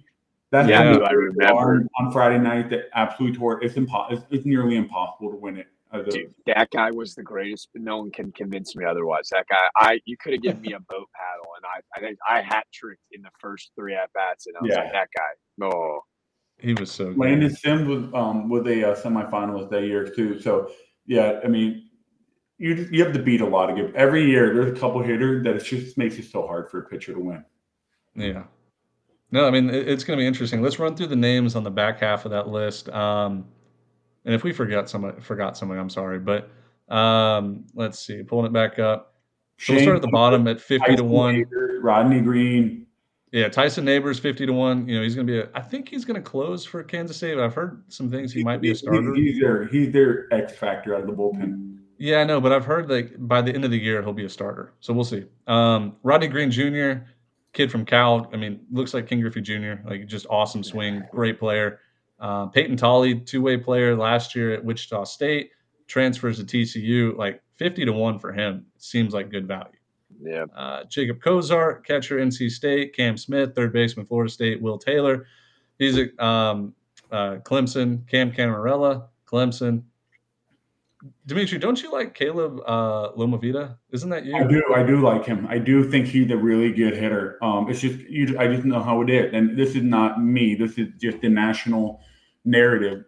That's yeah, I remember on, on, Friday night that absolutely tore. It's impossible. It's, it's, nearly impossible to win it. Dude, that guy was the greatest, but no one can convince me otherwise. That guy, I you could have given me a [laughs] boat paddle, and I I think I hat tricked in the first three at bats, and I was yeah. like, that guy, oh, he was so. Good. Landon Sims was um was a uh, semifinalist that year too. So yeah, I mean, you you have to beat a lot of good. Every year, there's a couple hitter that it just makes it so hard for a pitcher to win. Yeah. No, I mean it, it's going to be interesting. Let's run through the names on the back half of that list. Um, and if we forgot somebody, forgot somebody, I'm sorry. But um, let's see, pulling it back up. So we'll start at the bottom at 50 to one. Rodney Green. Yeah, Tyson Neighbors 50 to one. You know, he's going to be. A, I think he's going to close for Kansas State. I've heard some things he might be a starter. He's their he's their X factor out of the bullpen. Yeah, I know, but I've heard like by the end of the year he'll be a starter. So we'll see. Um, Rodney Green Jr., kid from Cal. I mean, looks like Ken Griffey Jr. Like just awesome swing, great player. Uh, Peyton Tolle, two way player last year at Wichita State, transfers to TCU. Like 50 to 1 for him seems like good value. Yeah. Uh, Jacob Cozart, catcher, NC State. Cam Smith, third baseman, Florida State. Will Taylor, he's a um, uh, Clemson. Cam Cannarella, Clemson. Dimitri, don't you like Caleb uh, Lomavita? Isn't that you? I do. I do like him. I do think he's a really good hitter. Um, it's just you, I just know how it is, and this is not me. This is just the national narrative,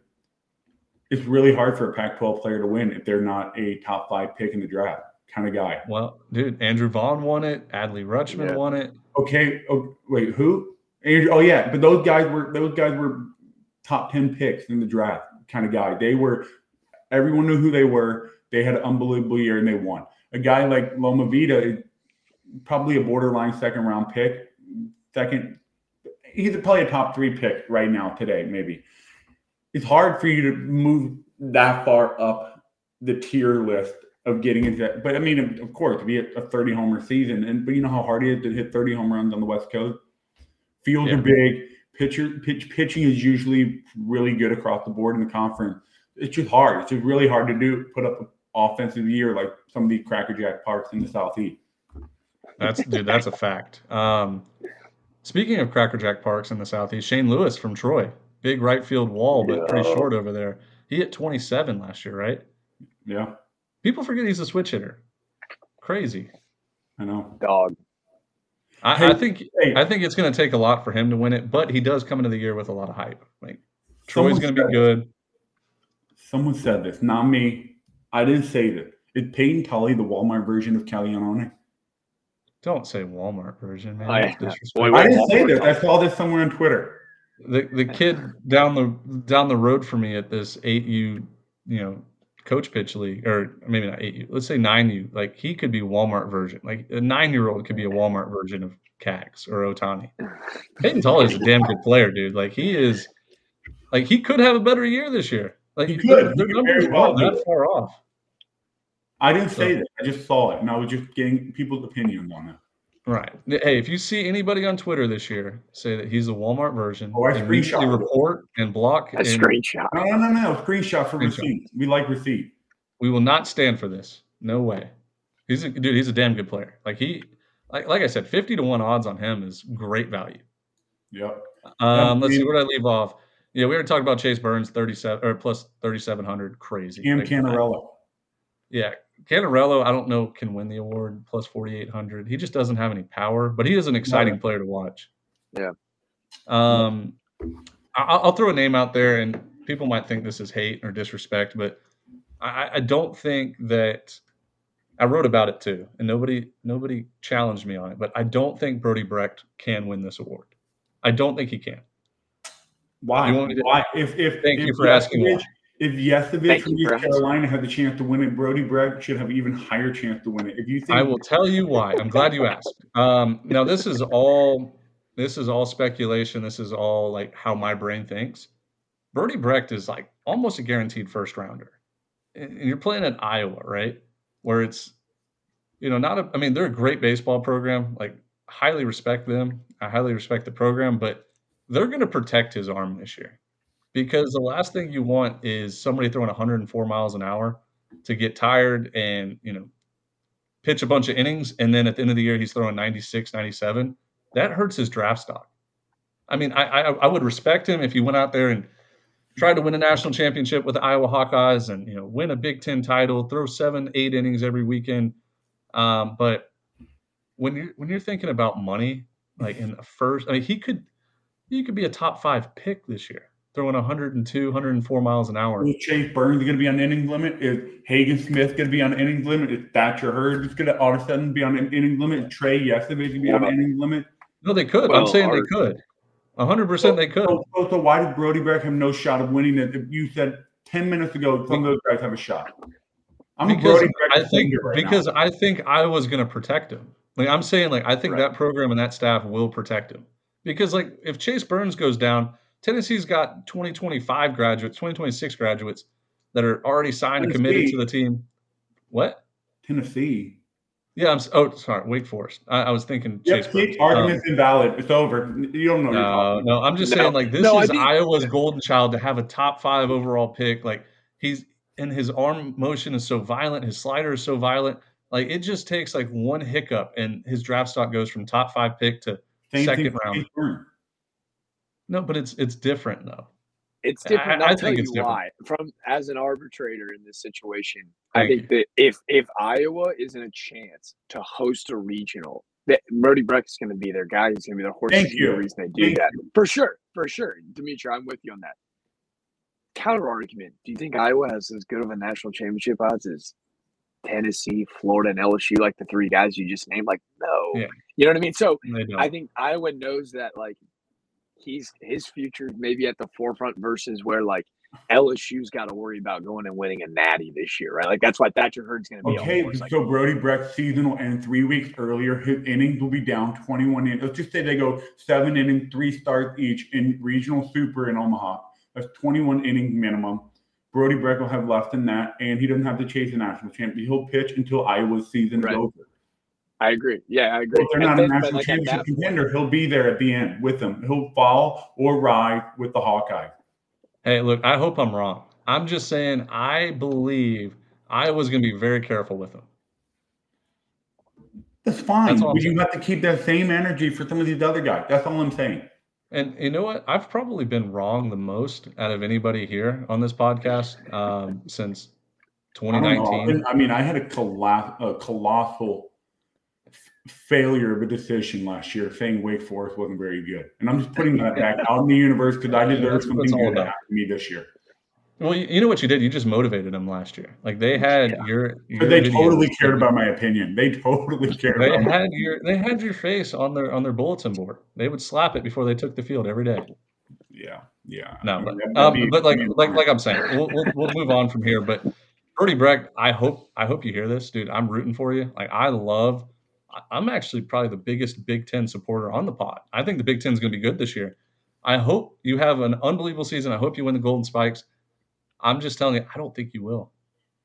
it's really hard for a Pac 12 player to win if they're not a top five pick in the draft kind of guy. Well, dude, Andrew Vaughn won it. Adley Rutschman yeah. won it. Okay. Oh, wait, who? Andrew, oh, yeah. But those guys were, those guys were top 10 picks in the draft kind of guy. They were, everyone knew who they were. They had an unbelievable year and they won. A guy like Lomavita, probably a borderline second round pick, second, he's probably a top three pick right now today, maybe it's hard for you to move that far up the tier list of getting into that. But I mean, of course, to be a 30 homer season, and but you know how hard it is to hit 30 home runs on the West Coast. Fields yeah. are big. Pitcher pitch pitching is usually really good across the board in the conference. It's just hard. It's just really hard to do. Put up an offensive year like some of these crackerjack parks in the southeast. That's dude. That's a fact. Um, speaking of crackerjack parks in the southeast, Shane Lewis from Troy big right field wall, but yeah. pretty short over there. He hit 27 last year, right? Yeah. People forget he's a switch hitter. Crazy. I know. Dog. I, hey, I think hey. I think it's going to take a lot for him to win it, but he does come into the year with a lot of hype. Like Troy's going to be good. Someone said this, not me. I didn't say this. Is Peyton Tolle the Walmart version of Caglianone? Don't say Walmart version, man. I, I didn't say this. I saw this somewhere on Twitter the the kid down the down the road for me at this eight U, you know, coach pitch league, or maybe not eight U, let's say nine U. Like he could be Walmart version. Like a nine year old could be a Walmart version of Cax or Ohtani. [laughs] Peyton Tolle is a damn good player, dude. Like he is, like he could have a better year this year. Like he could. Their numbers well, that far off. I didn't so, say that. I just saw it, and I was just getting people's opinions on it. Right. Hey, if you see anybody on Twitter this year say that he's a Walmart version, oh, I screenshot report and block a and, screenshot. No, no, no, no. Screenshot for screenshot. receipt. We like receipt. We will not stand for this. No way. He's a dude. He's a damn good player. Like he, like like I said, fifty to one odds on him is great value. Yep. Um, let's see where I leave off. Yeah, we already talked about Chase Burns, thirty-seven or plus thirty-seven hundred. Crazy. And like, Cannarella. Yeah, Cannarella, I don't know, can win the award plus 4,800. He just doesn't have any power, but he is an exciting player to watch. Yeah. Um, I'll, I'll, throw a name out there, and people might think this is hate or disrespect, but I, I don't think that I wrote about it too, and nobody nobody challenged me on it. But I don't think Brody Brecht can win this award. I don't think he can. Why? Why? If if thank if you for asking. Why. If Yesavage from East Carolina had the chance to win it, Brody Brecht should have even higher chance to win it. If you think I will tell you why. I'm glad you asked. Um, now this is all this is all speculation. This is all like how my brain thinks. Brody Brecht is like almost a guaranteed first rounder. And you're playing at Iowa, right? Where it's you know, not a I mean, they're a great baseball program. Like highly respect them. I highly respect the program, but they're going to protect his arm this year because the last thing you want is somebody throwing 104 miles an hour to get tired and you know pitch a bunch of innings and then at the end of the year he's throwing 96, 97, that hurts his draft stock. I mean, I, I, I would respect him if he went out there and tried to win a national championship with the Iowa Hawkeyes and you know win a Big Ten title, throw seven, eight innings every weekend. Um, but when you're when you're thinking about money, like in the first, I mean, he could he could be a top five pick this year, throwing 102, 104 miles an hour. Is Chase Burns going to be on the innings limit? Is Hagen Smith going to be on the innings limit? Is Thatcher Hurd going to all of a sudden be on an innings limit? Trey Yesavage going to be on the innings limit? No, they could. Well, I'm saying our, they could. 100% so, they could. So, so, why does Brody Brecht have no shot of winning it? If you said 10 minutes ago, some of those guys have a shot. I'm because I think right because now. I think I was going to protect him. Like I'm saying, like I think right. that program and that staff will protect him because like if Chase Burns goes down, Tennessee's got 2025 graduates, 2026 graduates that are already signed Tennessee. and committed to the team. What? Tennessee. Yeah, I'm. Oh, sorry, Wake Forest. I, I was thinking. Chase Burns. argument's um, invalid. It's over. You don't know. No, no. I'm just no, saying, like this no, is think- Iowa's golden child to have a top five overall pick. Like he's and his arm motion is so violent, his slider is so violent. Like it just takes like one hiccup, and his draft stock goes from top five pick to Same second round. No, but it's it's different though. It's different. I, I think it's different. why. From as an arbitrator in this situation, Thank I think you. that if if Iowa isn't a chance to host a regional, that Brody Brecht is going to be their guy. He's going to be their horse. Thank you. The reason they do Thank that you. for sure, for sure. Dimitri, I'm with you on that. Counter argument: Do you think Iowa has as good of a national championship odds as Tennessee, Florida, and LSU? Like the three guys you just named? Like no, yeah. you know what I mean. So I think Iowa knows that like he's his future maybe at the forefront versus where like LSU's got to worry about going and winning a natty this year, right? Like that's why Thatcher Hurd's going to be okay. so like, Brody Brecht's season will end three weeks earlier. His innings will be down 21 innings. Let's just say they go seven innings, three starts each in regional super in Omaha. That's 21 innings minimum. Brody Brecht will have less than that, and he doesn't have to chase a national champion. He'll pitch until Iowa's season right. is over. I agree. Yeah, I agree. if they're not a national like championship contender, he'll be there at the end with them. He'll fall or ride with the Hawkeye. Hey, look, I hope I'm wrong. I'm just saying I believe Iowa's going to be very careful with him. That's fine. That's but you have to keep that same energy for some of these other guys. That's all I'm saying. And you know what? I've probably been wrong the most out of anybody here on this podcast um, since 2019. I, I, mean, I had a, a colossal failure of a decision last year saying Wake Forest wasn't very good. And I'm just putting that back [laughs] out in the universe because I deserve something good to happen to me this year. Well, you know what you did? You just motivated them last year. Like they had yeah. your, your but they totally cared about my opinion. They totally [laughs] cared. They had your they had your face on their on their bulletin board. They would slap it before they took the field every day. Yeah, yeah. No, but, um, but like like like I'm saying, we'll, we'll, we'll move on from here. But Brody Brecht, I hope I hope you hear this, dude. I'm rooting for you. Like I love I'm actually probably the biggest Big Ten supporter on the pod. I think the Big Ten is going to be good this year. I hope you have an unbelievable season. I hope you win the Golden Spikes. I'm just telling you, I don't think you will.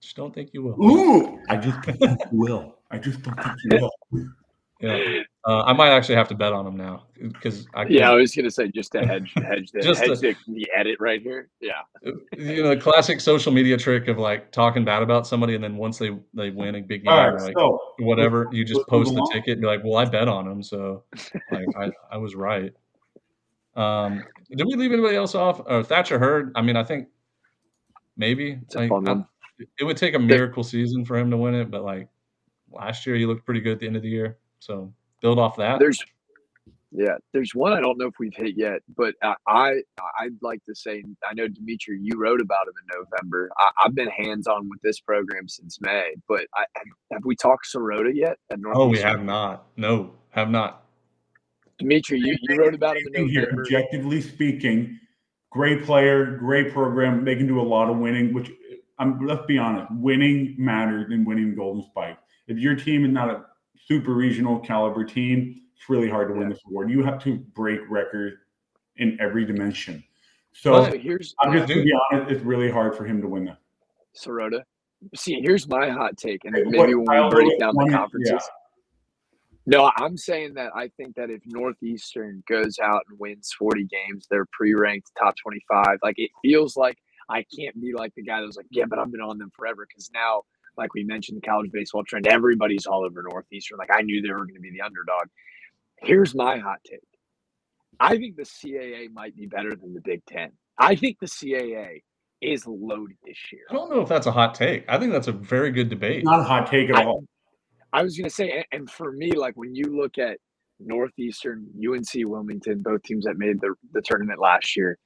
Just don't think you will. Ooh, I just don't think you will. [laughs] I just don't think you will. Yeah, uh, I might actually have to bet on him now because I. Yeah, I was gonna say just to hedge, hedge the, [laughs] just hedge the, the edit right here. Yeah. Uh, you know, the classic social media trick of like talking bad about somebody, and then once they they win a big game, right, like so, whatever, you just post the ticket and be like, "Well, I bet on him, so like I, I was right." Um, did we leave anybody else off? Uh, Thatcher Hurd? I mean, I think maybe like, I, it would take a miracle season for him to win it, but like last year, he looked pretty good at the end of the year. So build off that. There's yeah, there's one I don't know if we've hit yet, but I, I I'd like to say I know Dimitri, you wrote about him in November. I, have been hands on with this program since May, but I, have we talked Sirota yet? oh, we have not. No, have not. Dimitri, you, you wrote about him in November. Here, objectively speaking, great player, great program. They can do a lot of winning. Which I'm let's be honest, winning matters in winning the Golden Spike. If your team is not a super regional caliber team, it's really hard to win this award. You have to break records in every dimension. So well, here's I'm just to be honest, it's really hard for him to win that. Sirota. See, here's my hot take, and maybe when we break down the conferences. Yeah. No, I'm saying that I think that if Northeastern goes out and wins 40 games, they're pre-ranked top 25. Like it feels like I can't be like the guy that was like, yeah, but I've been on them forever because now like we mentioned, the college baseball trend. Everybody's all over Northeastern. Like I knew they were going to be the underdog. Here's my hot take. I think the CAA might be better than the Big Ten. I think the CAA is loaded this year. I don't know if that's a hot take. I think that's a very good debate. Not a hot take at I- all. I was going to say, and for me, like when you look at Northeastern, UNC, Wilmington, both teams that made the, the tournament last year,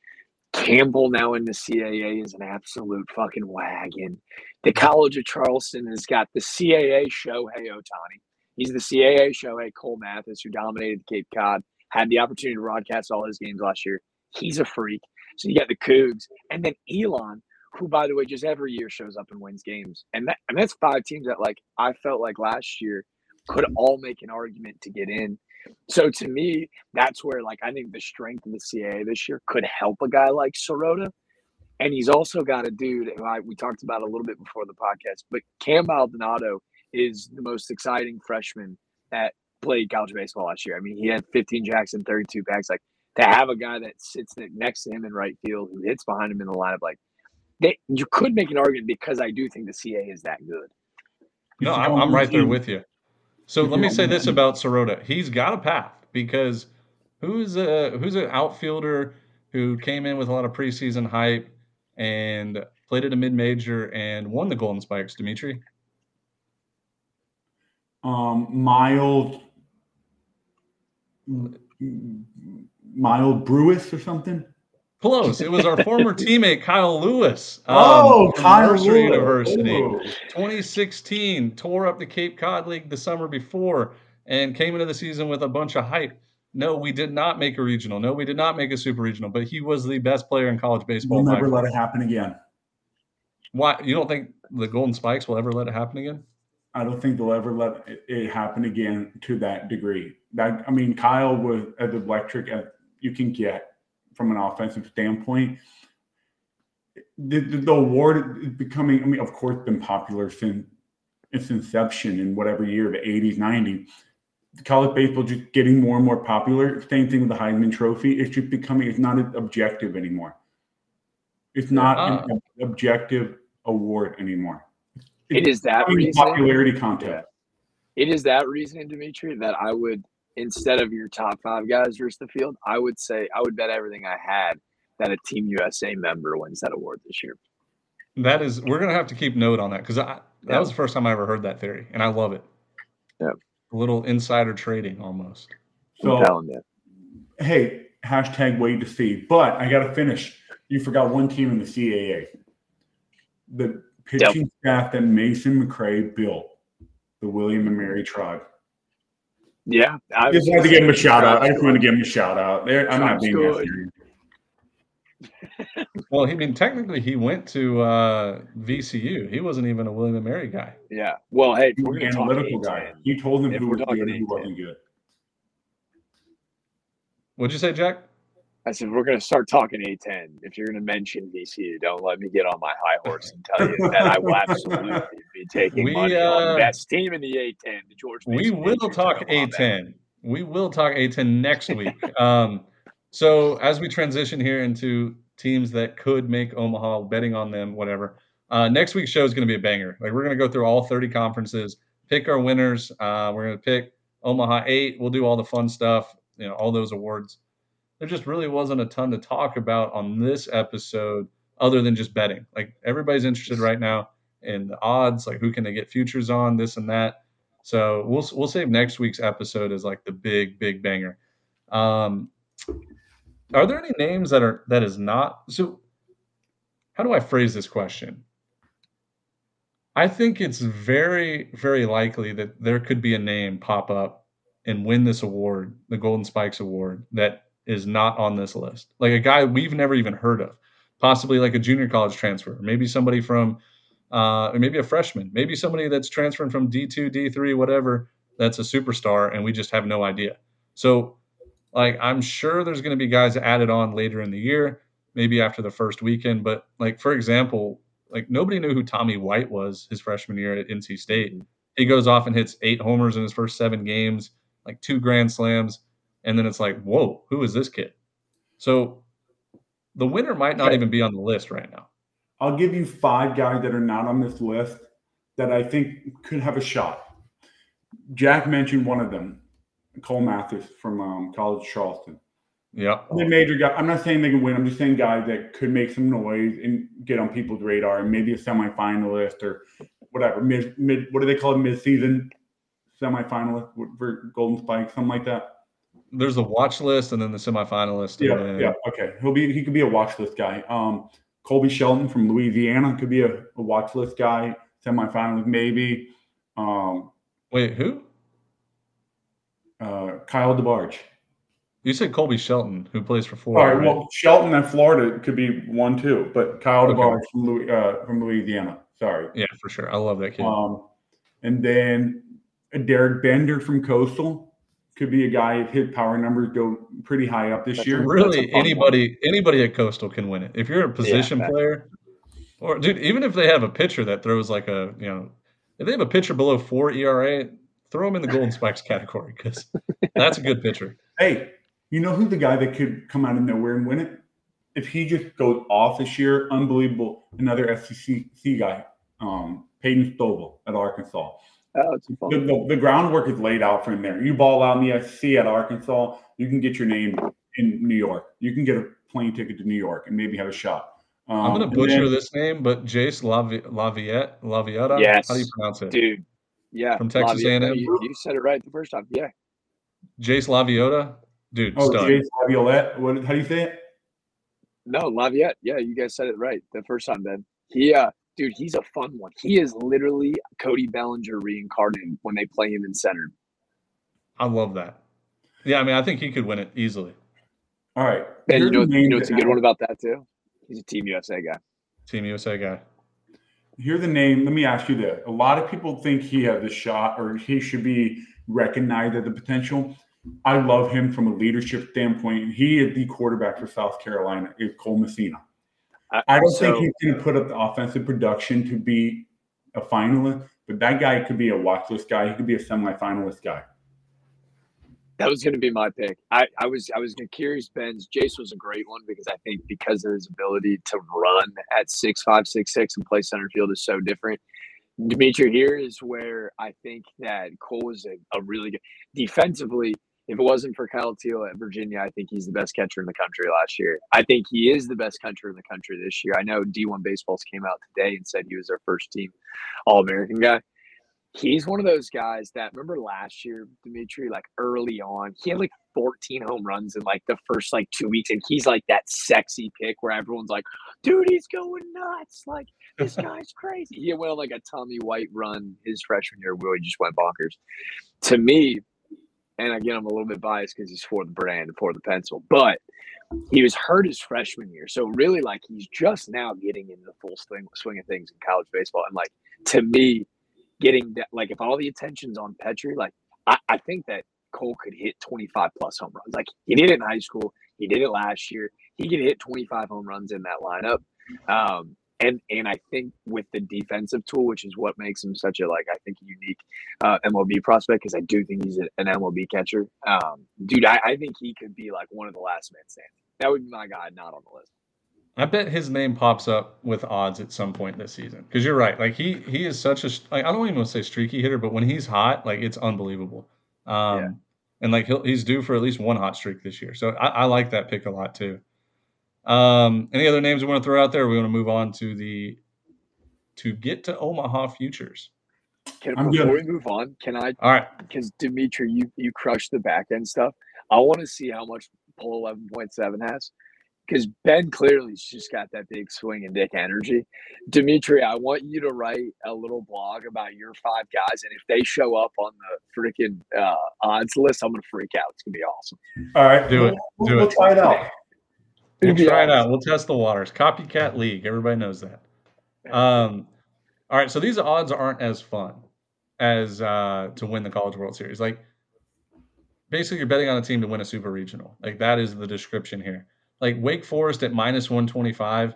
Campbell now in the CAA is an absolute fucking wagon. The College of Charleston has got the CAA Shohei Ohtani. He's the CAA Shohei Cole Mathis, who dominated Cape Cod, had the opportunity to broadcast all his games last year. He's a freak. So you got the Cougs, and then Elon, who, by the way, just every year shows up and wins games. And that and that's five teams that like I felt like last year could all make an argument to get in. So to me, that's where like I think the strength of the CAA this year could help a guy like Sirota. And he's also got a dude who I, we talked about a little bit before the podcast, but Cam Maldonado is the most exciting freshman that played college baseball last year. I mean, he had 15 jacks and 32 packs. Like to have a guy that sits next to him in right field who hits behind him in the lineup, like they, you could make an argument because I do think the CA is that good. No, I'm, I'm right there with you. So let me say this about Sirota. He's got a path because who's a who's an outfielder who came in with a lot of preseason hype and played at a mid major and won the Golden Spikes, Dimitri? Um, mild, mild Brewis or something. Close. It was our former [laughs] teammate Kyle Lewis. um, Oh, Kyle Mercer Lewis. University. Ooh. 2016 tore up the Cape Cod League the summer before and came into the season with a bunch of hype. No, we did not make a regional. No, we did not make a super regional, but he was the best player in college baseball. We'll never let it happen again. Why you don't think the Golden Spikes will ever let it happen again? I don't think they'll ever let it- it happen again to that degree. That I mean, Kyle was as electric as you can get from an offensive standpoint. The, the, the award is becoming, I mean, of course, been popular since its inception in whatever year, the 80s, 90s. College baseball just getting more and more popular. Same thing with the Heisman Trophy. It's just becoming, it's not an objective anymore. It's not uh. an objective award anymore. It is that reason. popularity contest. It is that reason, Dimitri, that I would instead of your top five guys versus the field, I would say I would bet everything I had that a Team USA member wins that award this year. That is, we're gonna have to keep note on that because I that Yeah. was the first time I ever heard that theory, and I love it. Yeah. a little insider trading almost. So telling hey, hashtag wait to see. But I got to finish. You forgot one team in the CAA. The pitching staff that Mason McCray built, the William and Mary Tribe. Yeah. I just wanted to give him a shout out. I just want to give him a shout out. There, I'm not being that serious. [laughs] Well, I mean, technically, he went to uh, VCU. He wasn't even a William and Mary guy. Yeah. Well, hey, if He we're was an talk analytical guy. A10, He told him If who we're was talking good and who wasn't good. What'd you say, Jack? I said we're going to start talking A10. If you're going to mention VCU, don't let me get on my high horse and tell you that I will [laughs] absolutely be taking We, money on uh, the best team in the A10, the George. We will Patriots talk. A10. We will talk A10 next week. [laughs] um, so as we transition here into teams that could make Omaha, betting on them, whatever. Uh, next week's show is going to be a banger. Like we're going to go through all 30 conferences, pick our winners. Uh, we're going to pick Omaha eight. We'll do all the fun stuff, you know, all those awards. There just really wasn't a ton to talk about on this episode other than just betting. Like everybody's interested right now in the odds, like who can they get futures on, this and that. So we'll we'll save next week's episode as like the big big banger. Um, are there any names that are that is not so? How do I phrase this question? I think it's very very likely that there could be a name pop up and win this award, the Golden Spikes Award, that is not on this list. Like a guy we've never even heard of, possibly like a junior college transfer, maybe somebody from uh, or maybe a freshman, maybe somebody that's transferring from D2, D3, whatever, that's a superstar, and we just have no idea. So, like, I'm sure there's going to be guys added on later in the year, maybe after the first weekend. But, like, for example, like nobody knew who Tommy White was his freshman year at NC State. He goes off and hits eight homers in his first seven games, like two grand slams, and then it's like, whoa, who is this kid? So, the winner might not even be on the list right now. I'll give you five guys that are not on this list that I think could have a shot. Jack mentioned one of them, Cole Mathis from um, College Charleston. Yeah. The major guy. I'm not saying they can win. I'm just saying guys that could make some noise and get on people's radar and maybe a semifinalist or whatever. Mid, mid what do they call it? Mid season semifinalist for Golden Spike, something like that. There's the watch list and then the semifinalist. Yeah, then, yeah. Okay. He'll be he could be a watch list guy. Um Colby Shelton from Louisiana could be a, a watch list guy, semifinalist maybe. Um Wait, who? uh Kyle DeBarge. You said Colby Shelton, who plays for Florida. All right, right? well, Shelton and Florida could be one too, but Kyle Okay. DeBarge from Louis, uh, from Louisiana. Sorry. yeah, for sure. I love that kid. Um, and then Derek Bender from Coastal could be a guy if his power numbers go pretty high up this That's year. really, fun anybody anybody at Coastal can win it. If you're a position that- player, or dude, even if they have a pitcher that throws like a you know, if they have a pitcher below four ERA, throw him in the Golden [laughs] Spikes category because that's a good pitcher. Hey, you know who the guy that could come out of nowhere and win it? If he just goes off this year, unbelievable. Another SEC guy, um, Peyton Stovall at Arkansas. Oh, it's The, fun. the, the groundwork is laid out for him there. You ball out in the SEC at Arkansas, you can get your name in New York. You can get a plane ticket to New York and maybe have a shot. Um, I'm gonna butcher then- this name, but Jace Lavi- Laviette, Lavietta. Yes. How do you pronounce it? Dude. Yeah. From Texas Laviette, A&M? You, you said it right the first time. Yeah. Jace Laviota, dude, Oh, stud. Jace Laviolette. What? How do you say it? No, Laviette. Yeah, you guys said it right the first time, Ben. He, uh, dude, he's a fun one. He is literally Cody Bellinger reincarnated when they play him in center. I love that. Yeah, I mean, I think he could win it easily. All right. Ben, you Here's know, the you know what's a good one about that too? He's a Team USA guy. Team USA guy. Hear the name. Let me ask you this. A lot of people think he has the shot or he should be recognized as the potential. I love him from a leadership standpoint. He is the quarterback for South Carolina, is Cole Messina. I don't so, think he's going to put up the offensive production to be a finalist, but that guy could be a watch list guy. He could be a semifinalist guy. that was going to be my pick. I, I was I was curious. Ben's Jace was a great one because I think because of his ability to run at six five six six and play center field is so different. Dimitri here is where I think that Cole is a, a really good defensively. If it wasn't for Kyle Teel at Virginia, I think he's the best catcher in the country last year. I think he is the best catcher in the country this year. I know D1 Baseballs came out today and said he was their first team All American guy he's one of those guys that remember last year, Dimitri, like early on, he had like 14 home runs in like the first like two weeks, and he's like that sexy pick where everyone's like, dude, he's going nuts. Like this [laughs] guy's crazy. He went on like a Tommy White run his freshman year where he just went bonkers. To me, and again, I'm a little bit biased because he's for the brand and for the pencil, but he was hurt his freshman year. So really like he's just now getting into the full swing swing of things in college baseball. And like to me, getting that like if all the attention's on Petry, like I, I think that Cole could hit 25 plus home runs. Like he did it in high school, he did it last year. He could hit 25 home runs in that lineup. Um, and and I think with the defensive tool, which is what makes him such a like I think unique uh, MLB prospect, because I do think he's a, an MLB catcher. Um, dude, I, I think he could be like one of the last men standing. That would be my guy, not on the list. I bet his name pops up with odds at some point this season. Because you're right. Like he he is such a like I don't even want to say streaky hitter, but when he's hot, like it's unbelievable. Um Yeah. and like he'll, he's due for at least one hot streak this year. So I, I like that pick a lot too. Um any other names we want to throw out there? We want to move on to the to get to Omaha futures. Can, I'm before good. we move on, can I All right. because Dimitri, you you crushed the back end stuff. I want to see how much pull eleven point seven has, because Ben clearly's just got that big swing and dick energy. Dimitri, I want you to write a little blog about your five guys, and if they show up on the freaking uh, odds list, I'm gonna freak out. It's gonna be awesome. All right. Do it. We'll, Do we'll it. try it out. We'll try it out. We'll test the waters. Copycat league. Everybody knows that. Um, all right. So these odds aren't as fun as uh, to win the College World Series. Like basically, you're betting on a team to win a Super Regional. Like that is the description here. Like Wake Forest at minus one twenty five.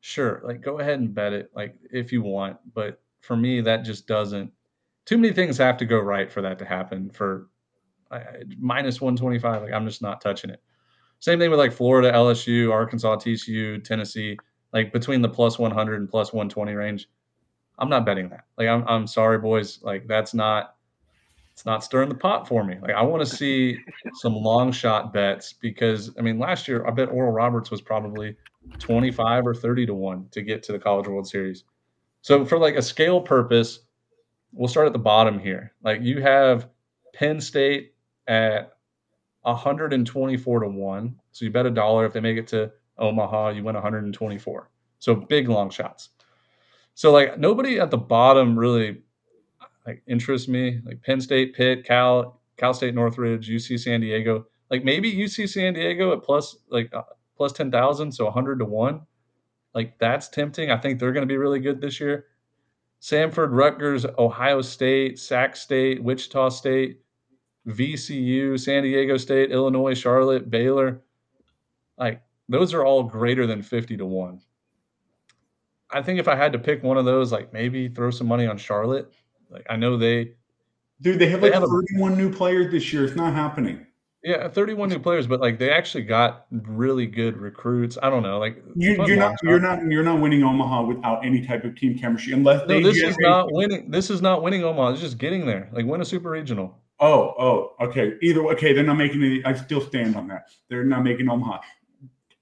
Sure. Like go ahead and bet it. Like if you want, but for me, that just doesn't. Too many things have to go right for that to happen. For uh, minus one twenty five, like I'm just not touching it. Same thing with like Florida, LSU, Arkansas, TCU, Tennessee, like between the plus 100 and plus 120 range. I'm not betting that. Like I'm I'm sorry, boys. Like that's not it's not stirring the pot for me. Like I want to see some long shot bets because I mean last year I bet Oral Roberts was probably 25 or 30 to 1 to get to the College World Series. So for like a scale purpose, we'll start at the bottom here. Like you have Penn State at 124 to 1. So you bet a dollar if they make it to Omaha, you win 124. So big long shots. So like nobody at the bottom really like interests me. Like Penn State, Pitt, Cal, Cal State, Northridge, UC San Diego. Like maybe UC San Diego at plus like uh, plus 10,000, so 100 to 1. Like that's tempting. I think they're going to be really good this year. Samford, Rutgers, Ohio State, Sac State, Wichita State, VCU, San Diego State, Illinois, Charlotte, Baylor. Like those are all greater than 50 to 1. I think if I had to pick one of those, like maybe throw some money on Charlotte. Like I know they Dude, they have like they have 31 a, new players this year. It's not happening. Yeah, 31 new players, but like they actually got really good recruits. I don't know, like you, are not you're not you're not winning Omaha without any type of team chemistry unless no, this is not winning. This is not winning Omaha. It's just getting there. Like win a super regional. Oh, oh, okay. Either okay, they're not making any. I still stand on that. They're not making Omaha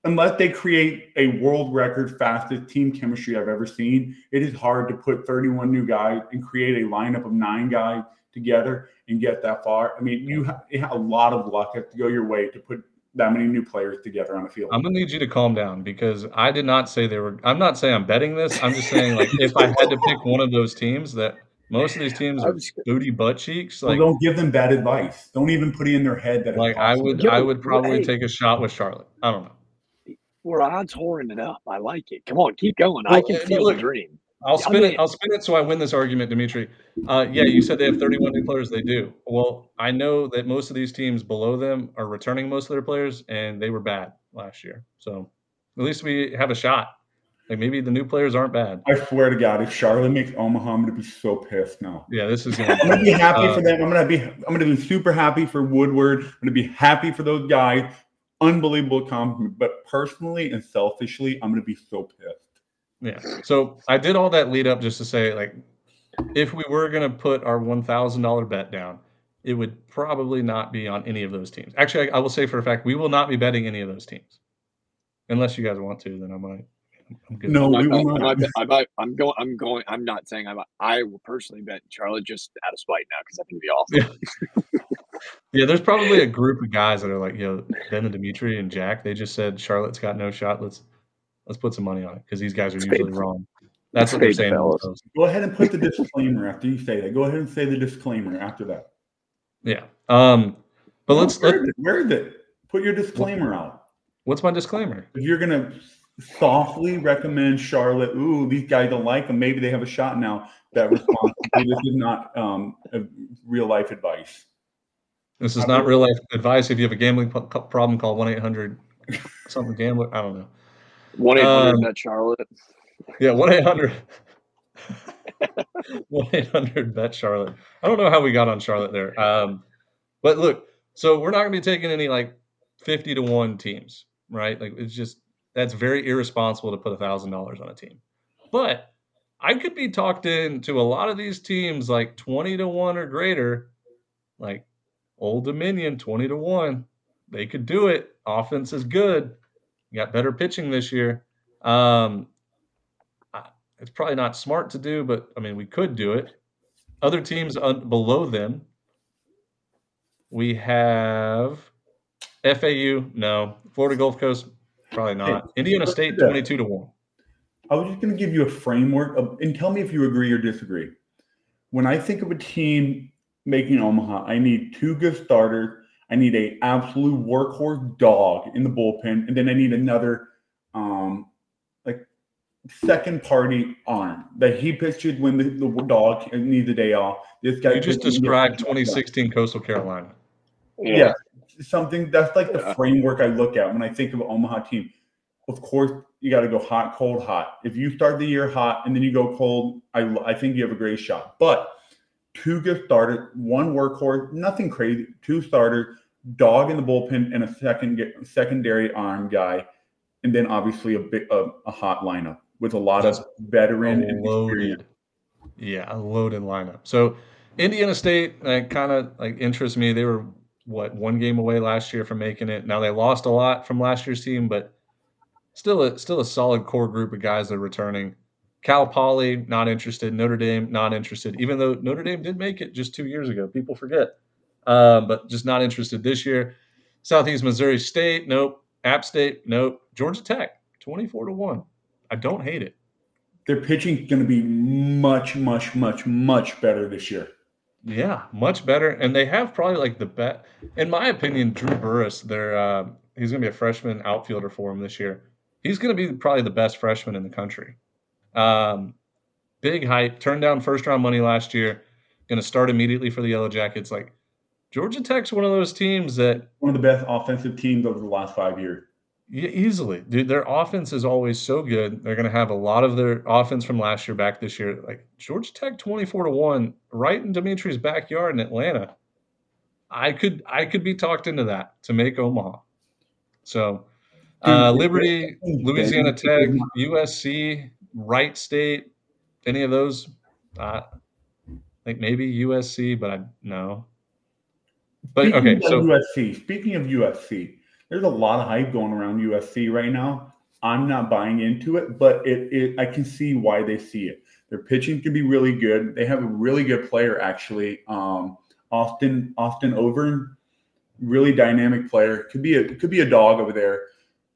unless they create a world record fastest team chemistry I've ever seen. It is hard to put 31 new guys and create a lineup of nine guys together and get that far. I mean, you have, have a lot of luck to go your way to put that many new players together on the field. I'm gonna need you to calm down because I did not say they were. I'm not saying I'm betting this. I'm just saying like if I had to pick one of those teams that most of these teams are booty butt cheeks. Like, well, don't give them bad advice. Don't even put it in their head that. Like I would, I would probably hey, take a shot with Charlotte. I don't know. We're odds whoring it up. I like it. Come on, keep going. Well, I can feel look, the dream. I'll spin I mean, it. I'll spin it so I win this argument, Dimitri. Uh, yeah, you said they have 31 new players. They do. Well, I know that most of these teams below them are returning most of their players, and they were bad last year. So at least we have a shot. Like maybe the new players aren't bad. I swear to God, if Charlotte makes Omaha, I'm gonna be so pissed now. Yeah, this is. Gonna, I'm gonna be happy uh, for them. I'm gonna be. I'm gonna be super happy for Woodward. I'm gonna be happy for those guys. Unbelievable compliment. But personally and selfishly, I'm gonna be so pissed. Yeah. So I did all that lead up just to say, like, if we were going to put our $1,000 bet down, it would probably not be on any of those teams. Actually, I, I, will say for a fact, we will not be betting any of those teams. Unless you guys want to, then I might. I'm good. No, I'm, not, I'm, I'm, I'm, going. I'm going. I'm not saying I'm. I will personally bet Charlotte just out of spite now because I think it'd be awful. Yeah. [laughs] yeah, there's probably a group of guys that are like, yo, Ben and Dimitri and Jack. They just said Charlotte's got no shot. Let's Let's put some money on it because these guys are usually wrong. That's what they're saying. Go ahead and put the disclaimer after you say that. Go ahead and say the disclaimer after that. Yeah. Um, but let's where, let, where is it? Put your disclaimer out. What's my disclaimer? If you're gonna softly recommend Charlotte, ooh, these guys don't like them. Maybe they have a shot now. That response. this is not um, real life advice. This is not real life advice. If you have a gambling problem, call one eight hundred something gambler. I don't know. One eight hundred bet Charlotte. Yeah, one eight hundred. [laughs] One eight hundred bet Charlotte. I don't know how we got on Charlotte there. Um, but look, so we're not going to be taking any like fifty to one teams, right? Like it's just that's very irresponsible to put a thousand dollars on a team. But I could be talked into a lot of these teams like twenty to one or greater, like Old Dominion twenty to one. They could do it. Offense is good got better pitching this year. Um, it's probably not smart to do, but I mean, we could do it. Other teams below them, we have FAU, no. Florida Gulf Coast, probably not. Hey, Indiana State, 22 to 1. I was just going to give you a framework of, and tell me if you agree or disagree. When I think of a team making Omaha, I need two good starters I need a absolute workhorse dog in the bullpen, and then I need another um, like second party arm that he pitches when the, the dog needs a day off. This guy you just described 2016 Coastal Carolina. Yeah. yeah. Something that's like the framework I look at when I think of Omaha team. Of course, you got to go hot, cold, hot. If you start the year hot and then you go cold, I I think you have a great shot. But two good starters, one workhorse, nothing crazy, two starters, dog in the bullpen, and a second secondary arm guy, and then obviously a bit a, a hot lineup with a lot Just of veteran and loaded. Yeah, a loaded lineup. So Indiana State like, kind of like interests me. They were what one game away last year from making it. Now they lost a lot from last year's team, but still a still a solid core group of guys that are returning. Cal Poly not interested. Notre Dame not interested. Even though Notre Dame did make it just two years ago, people forget. Um, but just not interested this year. Southeast Missouri State, nope. App State, nope. Georgia Tech, twenty-four to one. I don't hate it. Their pitching going to be much, much, much, much better this year. Yeah, much better, and they have probably like the best, in my opinion. Drew Burress. they're uh, he's going to be a freshman outfielder for him this year. He's going to be probably the best freshman in the country. Um, big hype. Turned down first round money last year. Going to start immediately for the Yellow Jackets. Like Georgia Tech's one of those teams that one of the best offensive teams over the last five years. Yeah, easily, dude. Their offense is always so good. They're going to have a lot of their offense from last year back this year. Like Georgia Tech, twenty-four to one, right in Dimitri's backyard in Atlanta. I could, I could be talked into that to make Omaha. So, uh, Liberty, Louisiana Tech, USC, Wright State, any of those? Uh, like maybe USC, but I no. But Speaking okay, so USC. Speaking of USC, there's a lot of hype going around USC right now. I'm not buying into it, but it, it I can see why they see it. Their pitching can be really good. They have a really good player actually. Um, often Austin Overn, really dynamic player. Could be a could be a dog over there,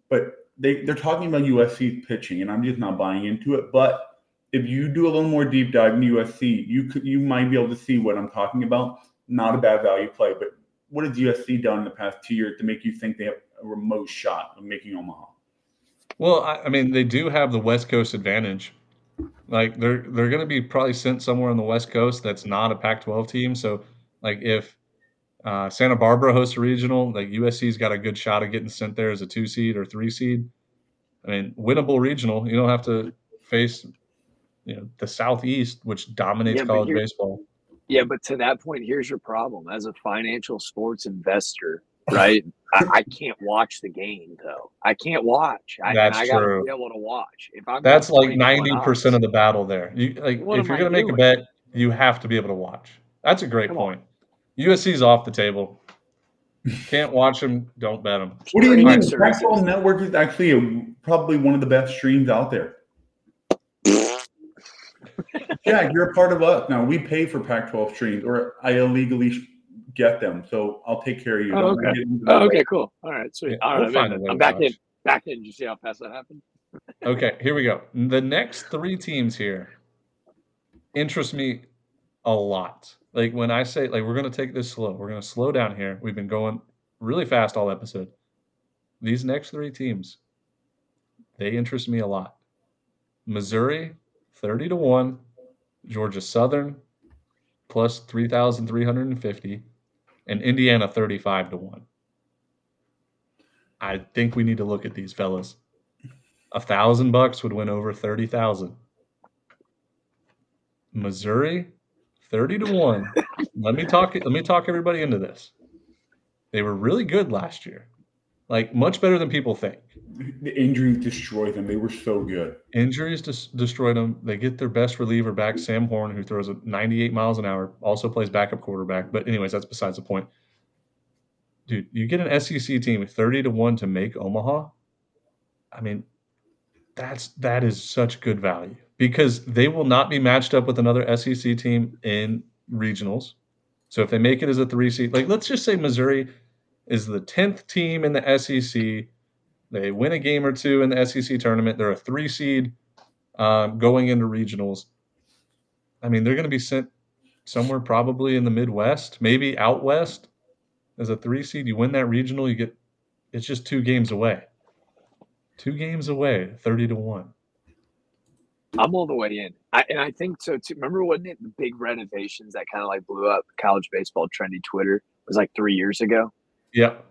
but they they're talking about USC pitching, and I'm just not buying into it. But if you do a little more deep dive in USC, you could you might be able to see what I'm talking about. Not a bad value play, but what has USC done in the past two years to make you think they have a remote shot of making Omaha? Well, I, I mean, they do have the West Coast advantage. Like they're they're going to be probably sent somewhere on the West Coast that's not a Pac-12 team. So, like if uh, Santa Barbara hosts a regional, like USC's got a good shot of getting sent there as a two seed or three seed. I mean, winnable regional. You don't have to face, you know, the Southeast, which dominates Yeah, college baseball. Yeah, but to that point, here's your problem. As a financial sports investor, [laughs] right? I, I can't watch the game though. I can't watch. I, That's I gotta true. be able to watch. If I'm That's like 20 to one ninety percent odds, of the battle there. You like What if you're going to make a bet, you have to be able to watch. That's a great Come on. point. USC's off the table. Can't watch them. Don't bet them. What do you mean? good services. Pac-12 Network is actually a, probably one of the best streams out there. Yeah, you're a part of us now. We pay for Pac-12 streams, or I illegally get them, so I'll take care of you. Oh, okay. get into that. Oh, okay, cool. All right, sweet. Yeah, All we'll right, find man. a way I'm back in. Back in. Did you see how fast that happened? [laughs] Okay, here we go. The next three teams here interest me a lot. Like when I say like we're gonna take this slow, we're gonna slow down here. We've been going really fast all episode. These next three teams, they interest me a lot. Missouri, 30 to 1, Georgia Southern plus 3,350, and Indiana 35 to 1. I think we need to look at these fellas. A thousand bucks would win over 30,000. Missouri, 30 to 1. [laughs] let me talk let me talk everybody into this. They were really good last year. Like much better than people think. The injuries destroyed them. They were so good. Injuries des- destroyed them. They get their best reliever back, Sam Horn, who throws at 98 miles an hour, also plays backup quarterback. But anyways, that's besides the point. Dude, you get an SEC team 30 to 1 to make Omaha. I mean, that's that is such good value because they will not be matched up with another SEC team in regionals. So if they make it as a 3 seed, like let's just say Missouri is the 10th team in the SEC they win a game or two in the SEC tournament. They're a three seed um, going into regionals. I mean, they're going to be sent somewhere probably in the Midwest, maybe out west as a three seed. You win that regional, you get it's just two games away. Two games away, 30 to 1. I'm all the way in. I, and I think so too. Remember, wasn't it the big renovations that kind of like blew up college baseball trendy Twitter? It was like three years ago. Yep.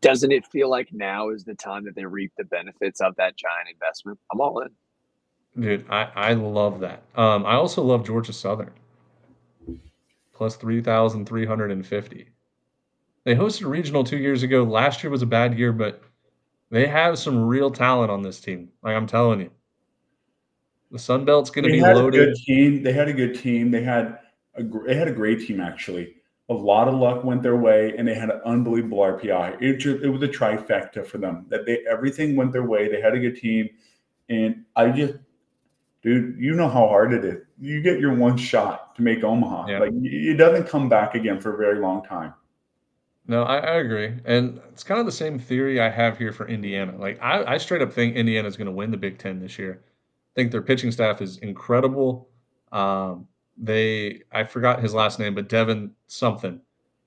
Doesn't it feel like now is the time that they reap the benefits of that giant investment? I'm all in. Dude, I, I love that. Um, I also love Georgia Southern. Plus 3,350. They hosted a regional two years ago. Last year was a bad year, but they have some real talent on this team. Like I'm telling you. The Sun Belt's going to They be had a loaded. good team. They had a good team. They had a gr- they had a great team actually. A lot of luck went their way, and they had an unbelievable RPI. It just, it was a trifecta for them. That they everything went their way. They had a good team, and I just, dude, you know how hard it is. You get your one shot to make Omaha. Yeah. Like it doesn't come back again for a very long time. No, I, I agree. And it's kind of the same theory I have here for Indiana. Like, I, I straight up think Indiana's going to win the Big Ten this year. I think their pitching staff is incredible. Um, they, I forgot his last name, but Devin something,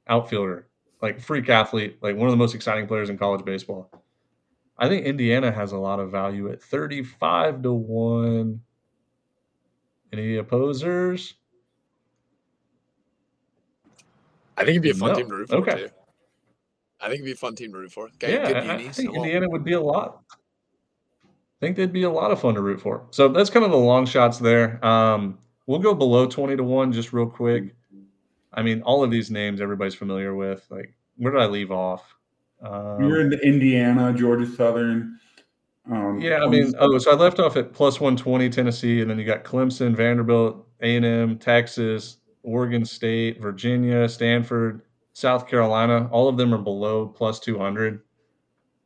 outfielder, like freak athlete, like one of the most exciting players in college baseball. I think Indiana has a lot of value at 35 to 1. Any opposers? I think it'd be a fun No. team to root for Okay. too. I think it'd be a fun team to root for. Got Yeah, good I- I think. Indiana would be a lot. I think they'd be a lot of fun to root for. So that's kind of the long shots there. Um, we'll go below twenty to one just real quick. I mean, all of these names everybody's familiar with. Like, where did I leave off? Um, You're in the Indiana, Georgia Southern. Um, yeah, I mean, oh, so I left off at plus one twenty Tennessee, and then you got Clemson, Vanderbilt, A and M, Texas, Oregon State, Virginia, Stanford, South Carolina. All of them are below plus two hundred.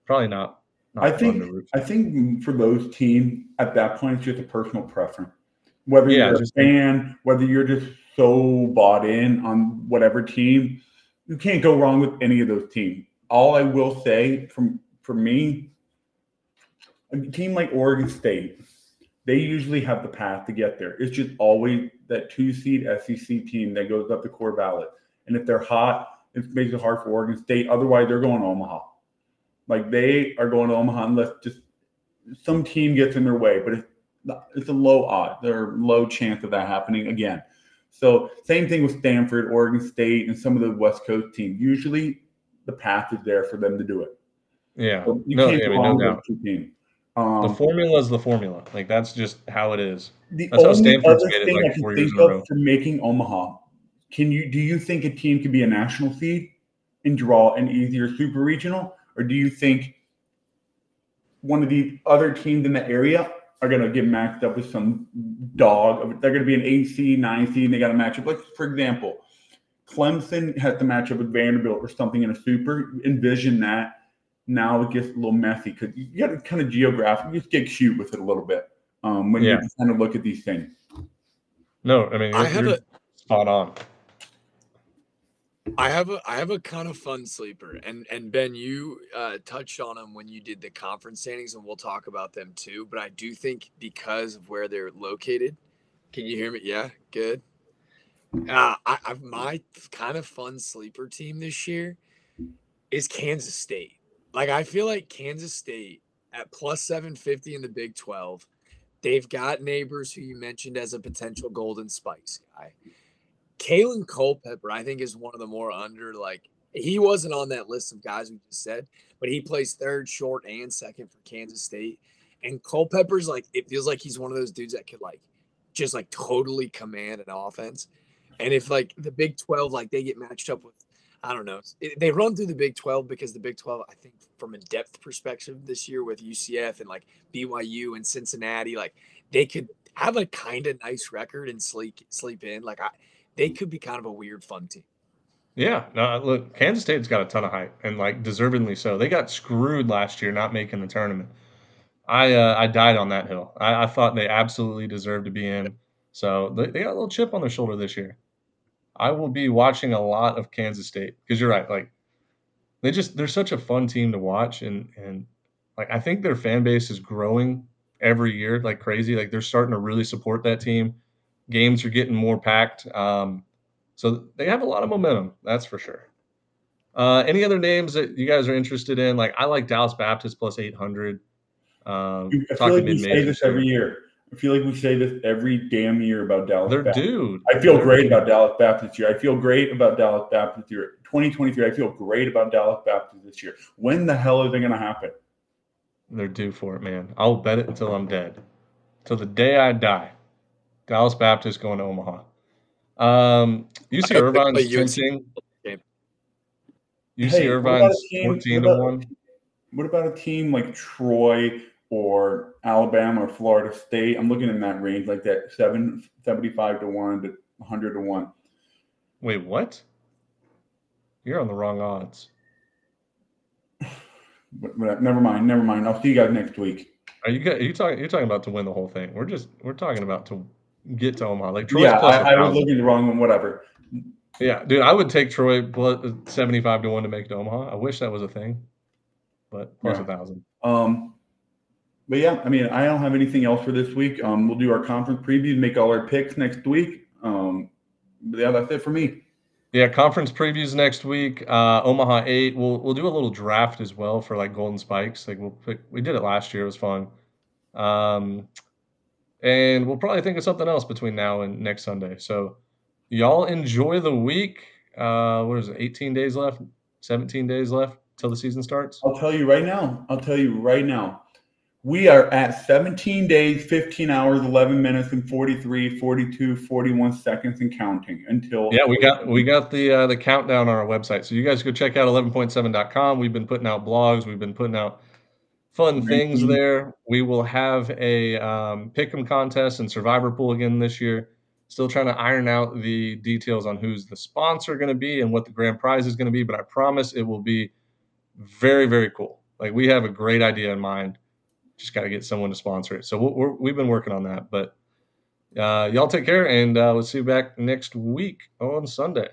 Probably not. not I think to root for. I think for those teams at that point, it's just a personal preference. Whether Yeah, you're a fan, whether you're just so bought in on whatever team, you can't go wrong with any of those teams. All I will say from for me, a team like Oregon State, they usually have the path to get there. It's just always that two seed SEC team that goes up the core ballot. And if they're hot, it makes it hard for Oregon State. Otherwise, they're going to Omaha. Like they are going to Omaha unless just some team gets in their way, but it's, it's a low odd. There's a low chance of that happening again. So same thing with Stanford, Oregon State, and some of the West Coast teams. Usually, the path is there for them to do it. Yeah, So you no, can't I mean, no doubt. teams. The Um, formula is the formula. Like that's just how it is. The That's how Stanford's other made it, thing like, I can four think of for making Omaha, can you do you think a team could be a national seed and draw an easier super regional, or do you think one of the other teams in the area are going to get matched up with some dog? They're going to be an eight seed, nine seed, and they got to match up. Like for example, Clemson has to match up with Vanderbilt or something in a super. Envision that. Now it gets a little messy because you got to kind of geographic, you just get cute with it a little bit um, when Yeah. you kind of look at these things. No, I mean I you're, have you're a spot on. I have a I have a kind of fun sleeper, and and Ben, you uh, touched on them when you did the conference standings, and we'll talk about them too. But I do think because of where they're located, can you hear me? Yeah, good. Uh, I, I my kind of fun sleeper team this year is Kansas State. Like I feel like Kansas State at plus seven fifty in the Big Twelve. They've got neighbors who you mentioned as a potential Golden Spikes guy. Kaelen Culpepper, I think, is one of the more under like he wasn't on that list of guys we just said, but he plays third, short, and second for Kansas State. And Culpepper's like it feels like he's one of those dudes that could like just like totally command an offense. And if like the Big 12, like they get matched up with, I don't know, it- they run through the Big 12 because the Big 12, I think, from a depth perspective this year with UCF and like BYU and Cincinnati, like they could have a kind of nice record and sleep sleep in. Like I, they could be kind of a weird fun team. Yeah, no, look, Kansas State's got a ton of hype, and like deservedly so. They got screwed last year not making the tournament. I uh, I died on that hill. I, I thought they absolutely deserved to be in. So they, they got a little chip on their shoulder this year. I will be watching a lot of Kansas State because you're right. Like they just they're such a fun team to watch, and and like I think their fan base is growing every year like crazy. Like they're starting to really support that team. Games are getting more packed. Um, so they have a lot of momentum, that's for sure. Uh, any other names that you guys are interested in? Like I like Dallas Baptist plus eight hundred. Um, I feel like we say this every year. I feel like we say this every damn year about Dallas. They're Baptist. dude. I feel They're great dude. about Dallas Baptist this year. I feel great about Dallas Baptist this year. 2023, I feel great about Dallas Baptist this year. When the hell is it going to happen? They're due for it, man. I'll bet it until I'm dead, till the day I die. Dallas Baptist going to Omaha. Um, UC I hope they Irvine's play UNC. tempting. game. UC Hey, what Irvine's team- fourteen what to one. What about a team like Troy or Alabama or Florida State. I'm looking in that range, like that seven seventy five to one to 100 to one. Wait, what? You're on the wrong odds. [sighs] But, but never mind, never mind. I'll see you guys next week. Are you are you talking? You're talking about to win the whole thing. We're just we're talking about to get to Omaha. Like Troy's yeah, I, I was 1,000. looking the wrong one. Whatever. Yeah, dude, I would take Troy plus seventy five to one to make it to Omaha. I wish that was a thing, but plus a thousand. Um, but yeah, I mean, I don't have anything else for this week. Um, we'll do our conference previews, make all our picks next week. Um, but yeah, that's it for me. Yeah, conference previews next week. Uh, Omaha eight. We'll we'll do a little draft as well for like Golden Spikes. Like we'll pick. We did it last year. It was fun. Um, and we'll probably think of something else between now and next Sunday. So y'all enjoy the week. Uh, what is it? Eighteen days left. Seventeen days left till the season starts. I'll tell you right now. I'll tell you right now. We are at 17 days, 15 hours, 11 minutes, and 43, 42, 41 seconds and counting until. Yeah, we got we got the uh, the countdown on our website. So you guys go check out 11.7.com. We've been putting out blogs. We've been putting out fun things there. We will have a um, pick'em contest and survivor pool again this year. Still trying to iron out the details on who's the sponsor going to be and what the grand prize is going to be. But I promise it will be very very cool. Like we have a great idea in mind. Just got to get someone to sponsor it. So we're, we've been working on that. But uh, y'all take care, and uh, we'll see you back next week on Sunday.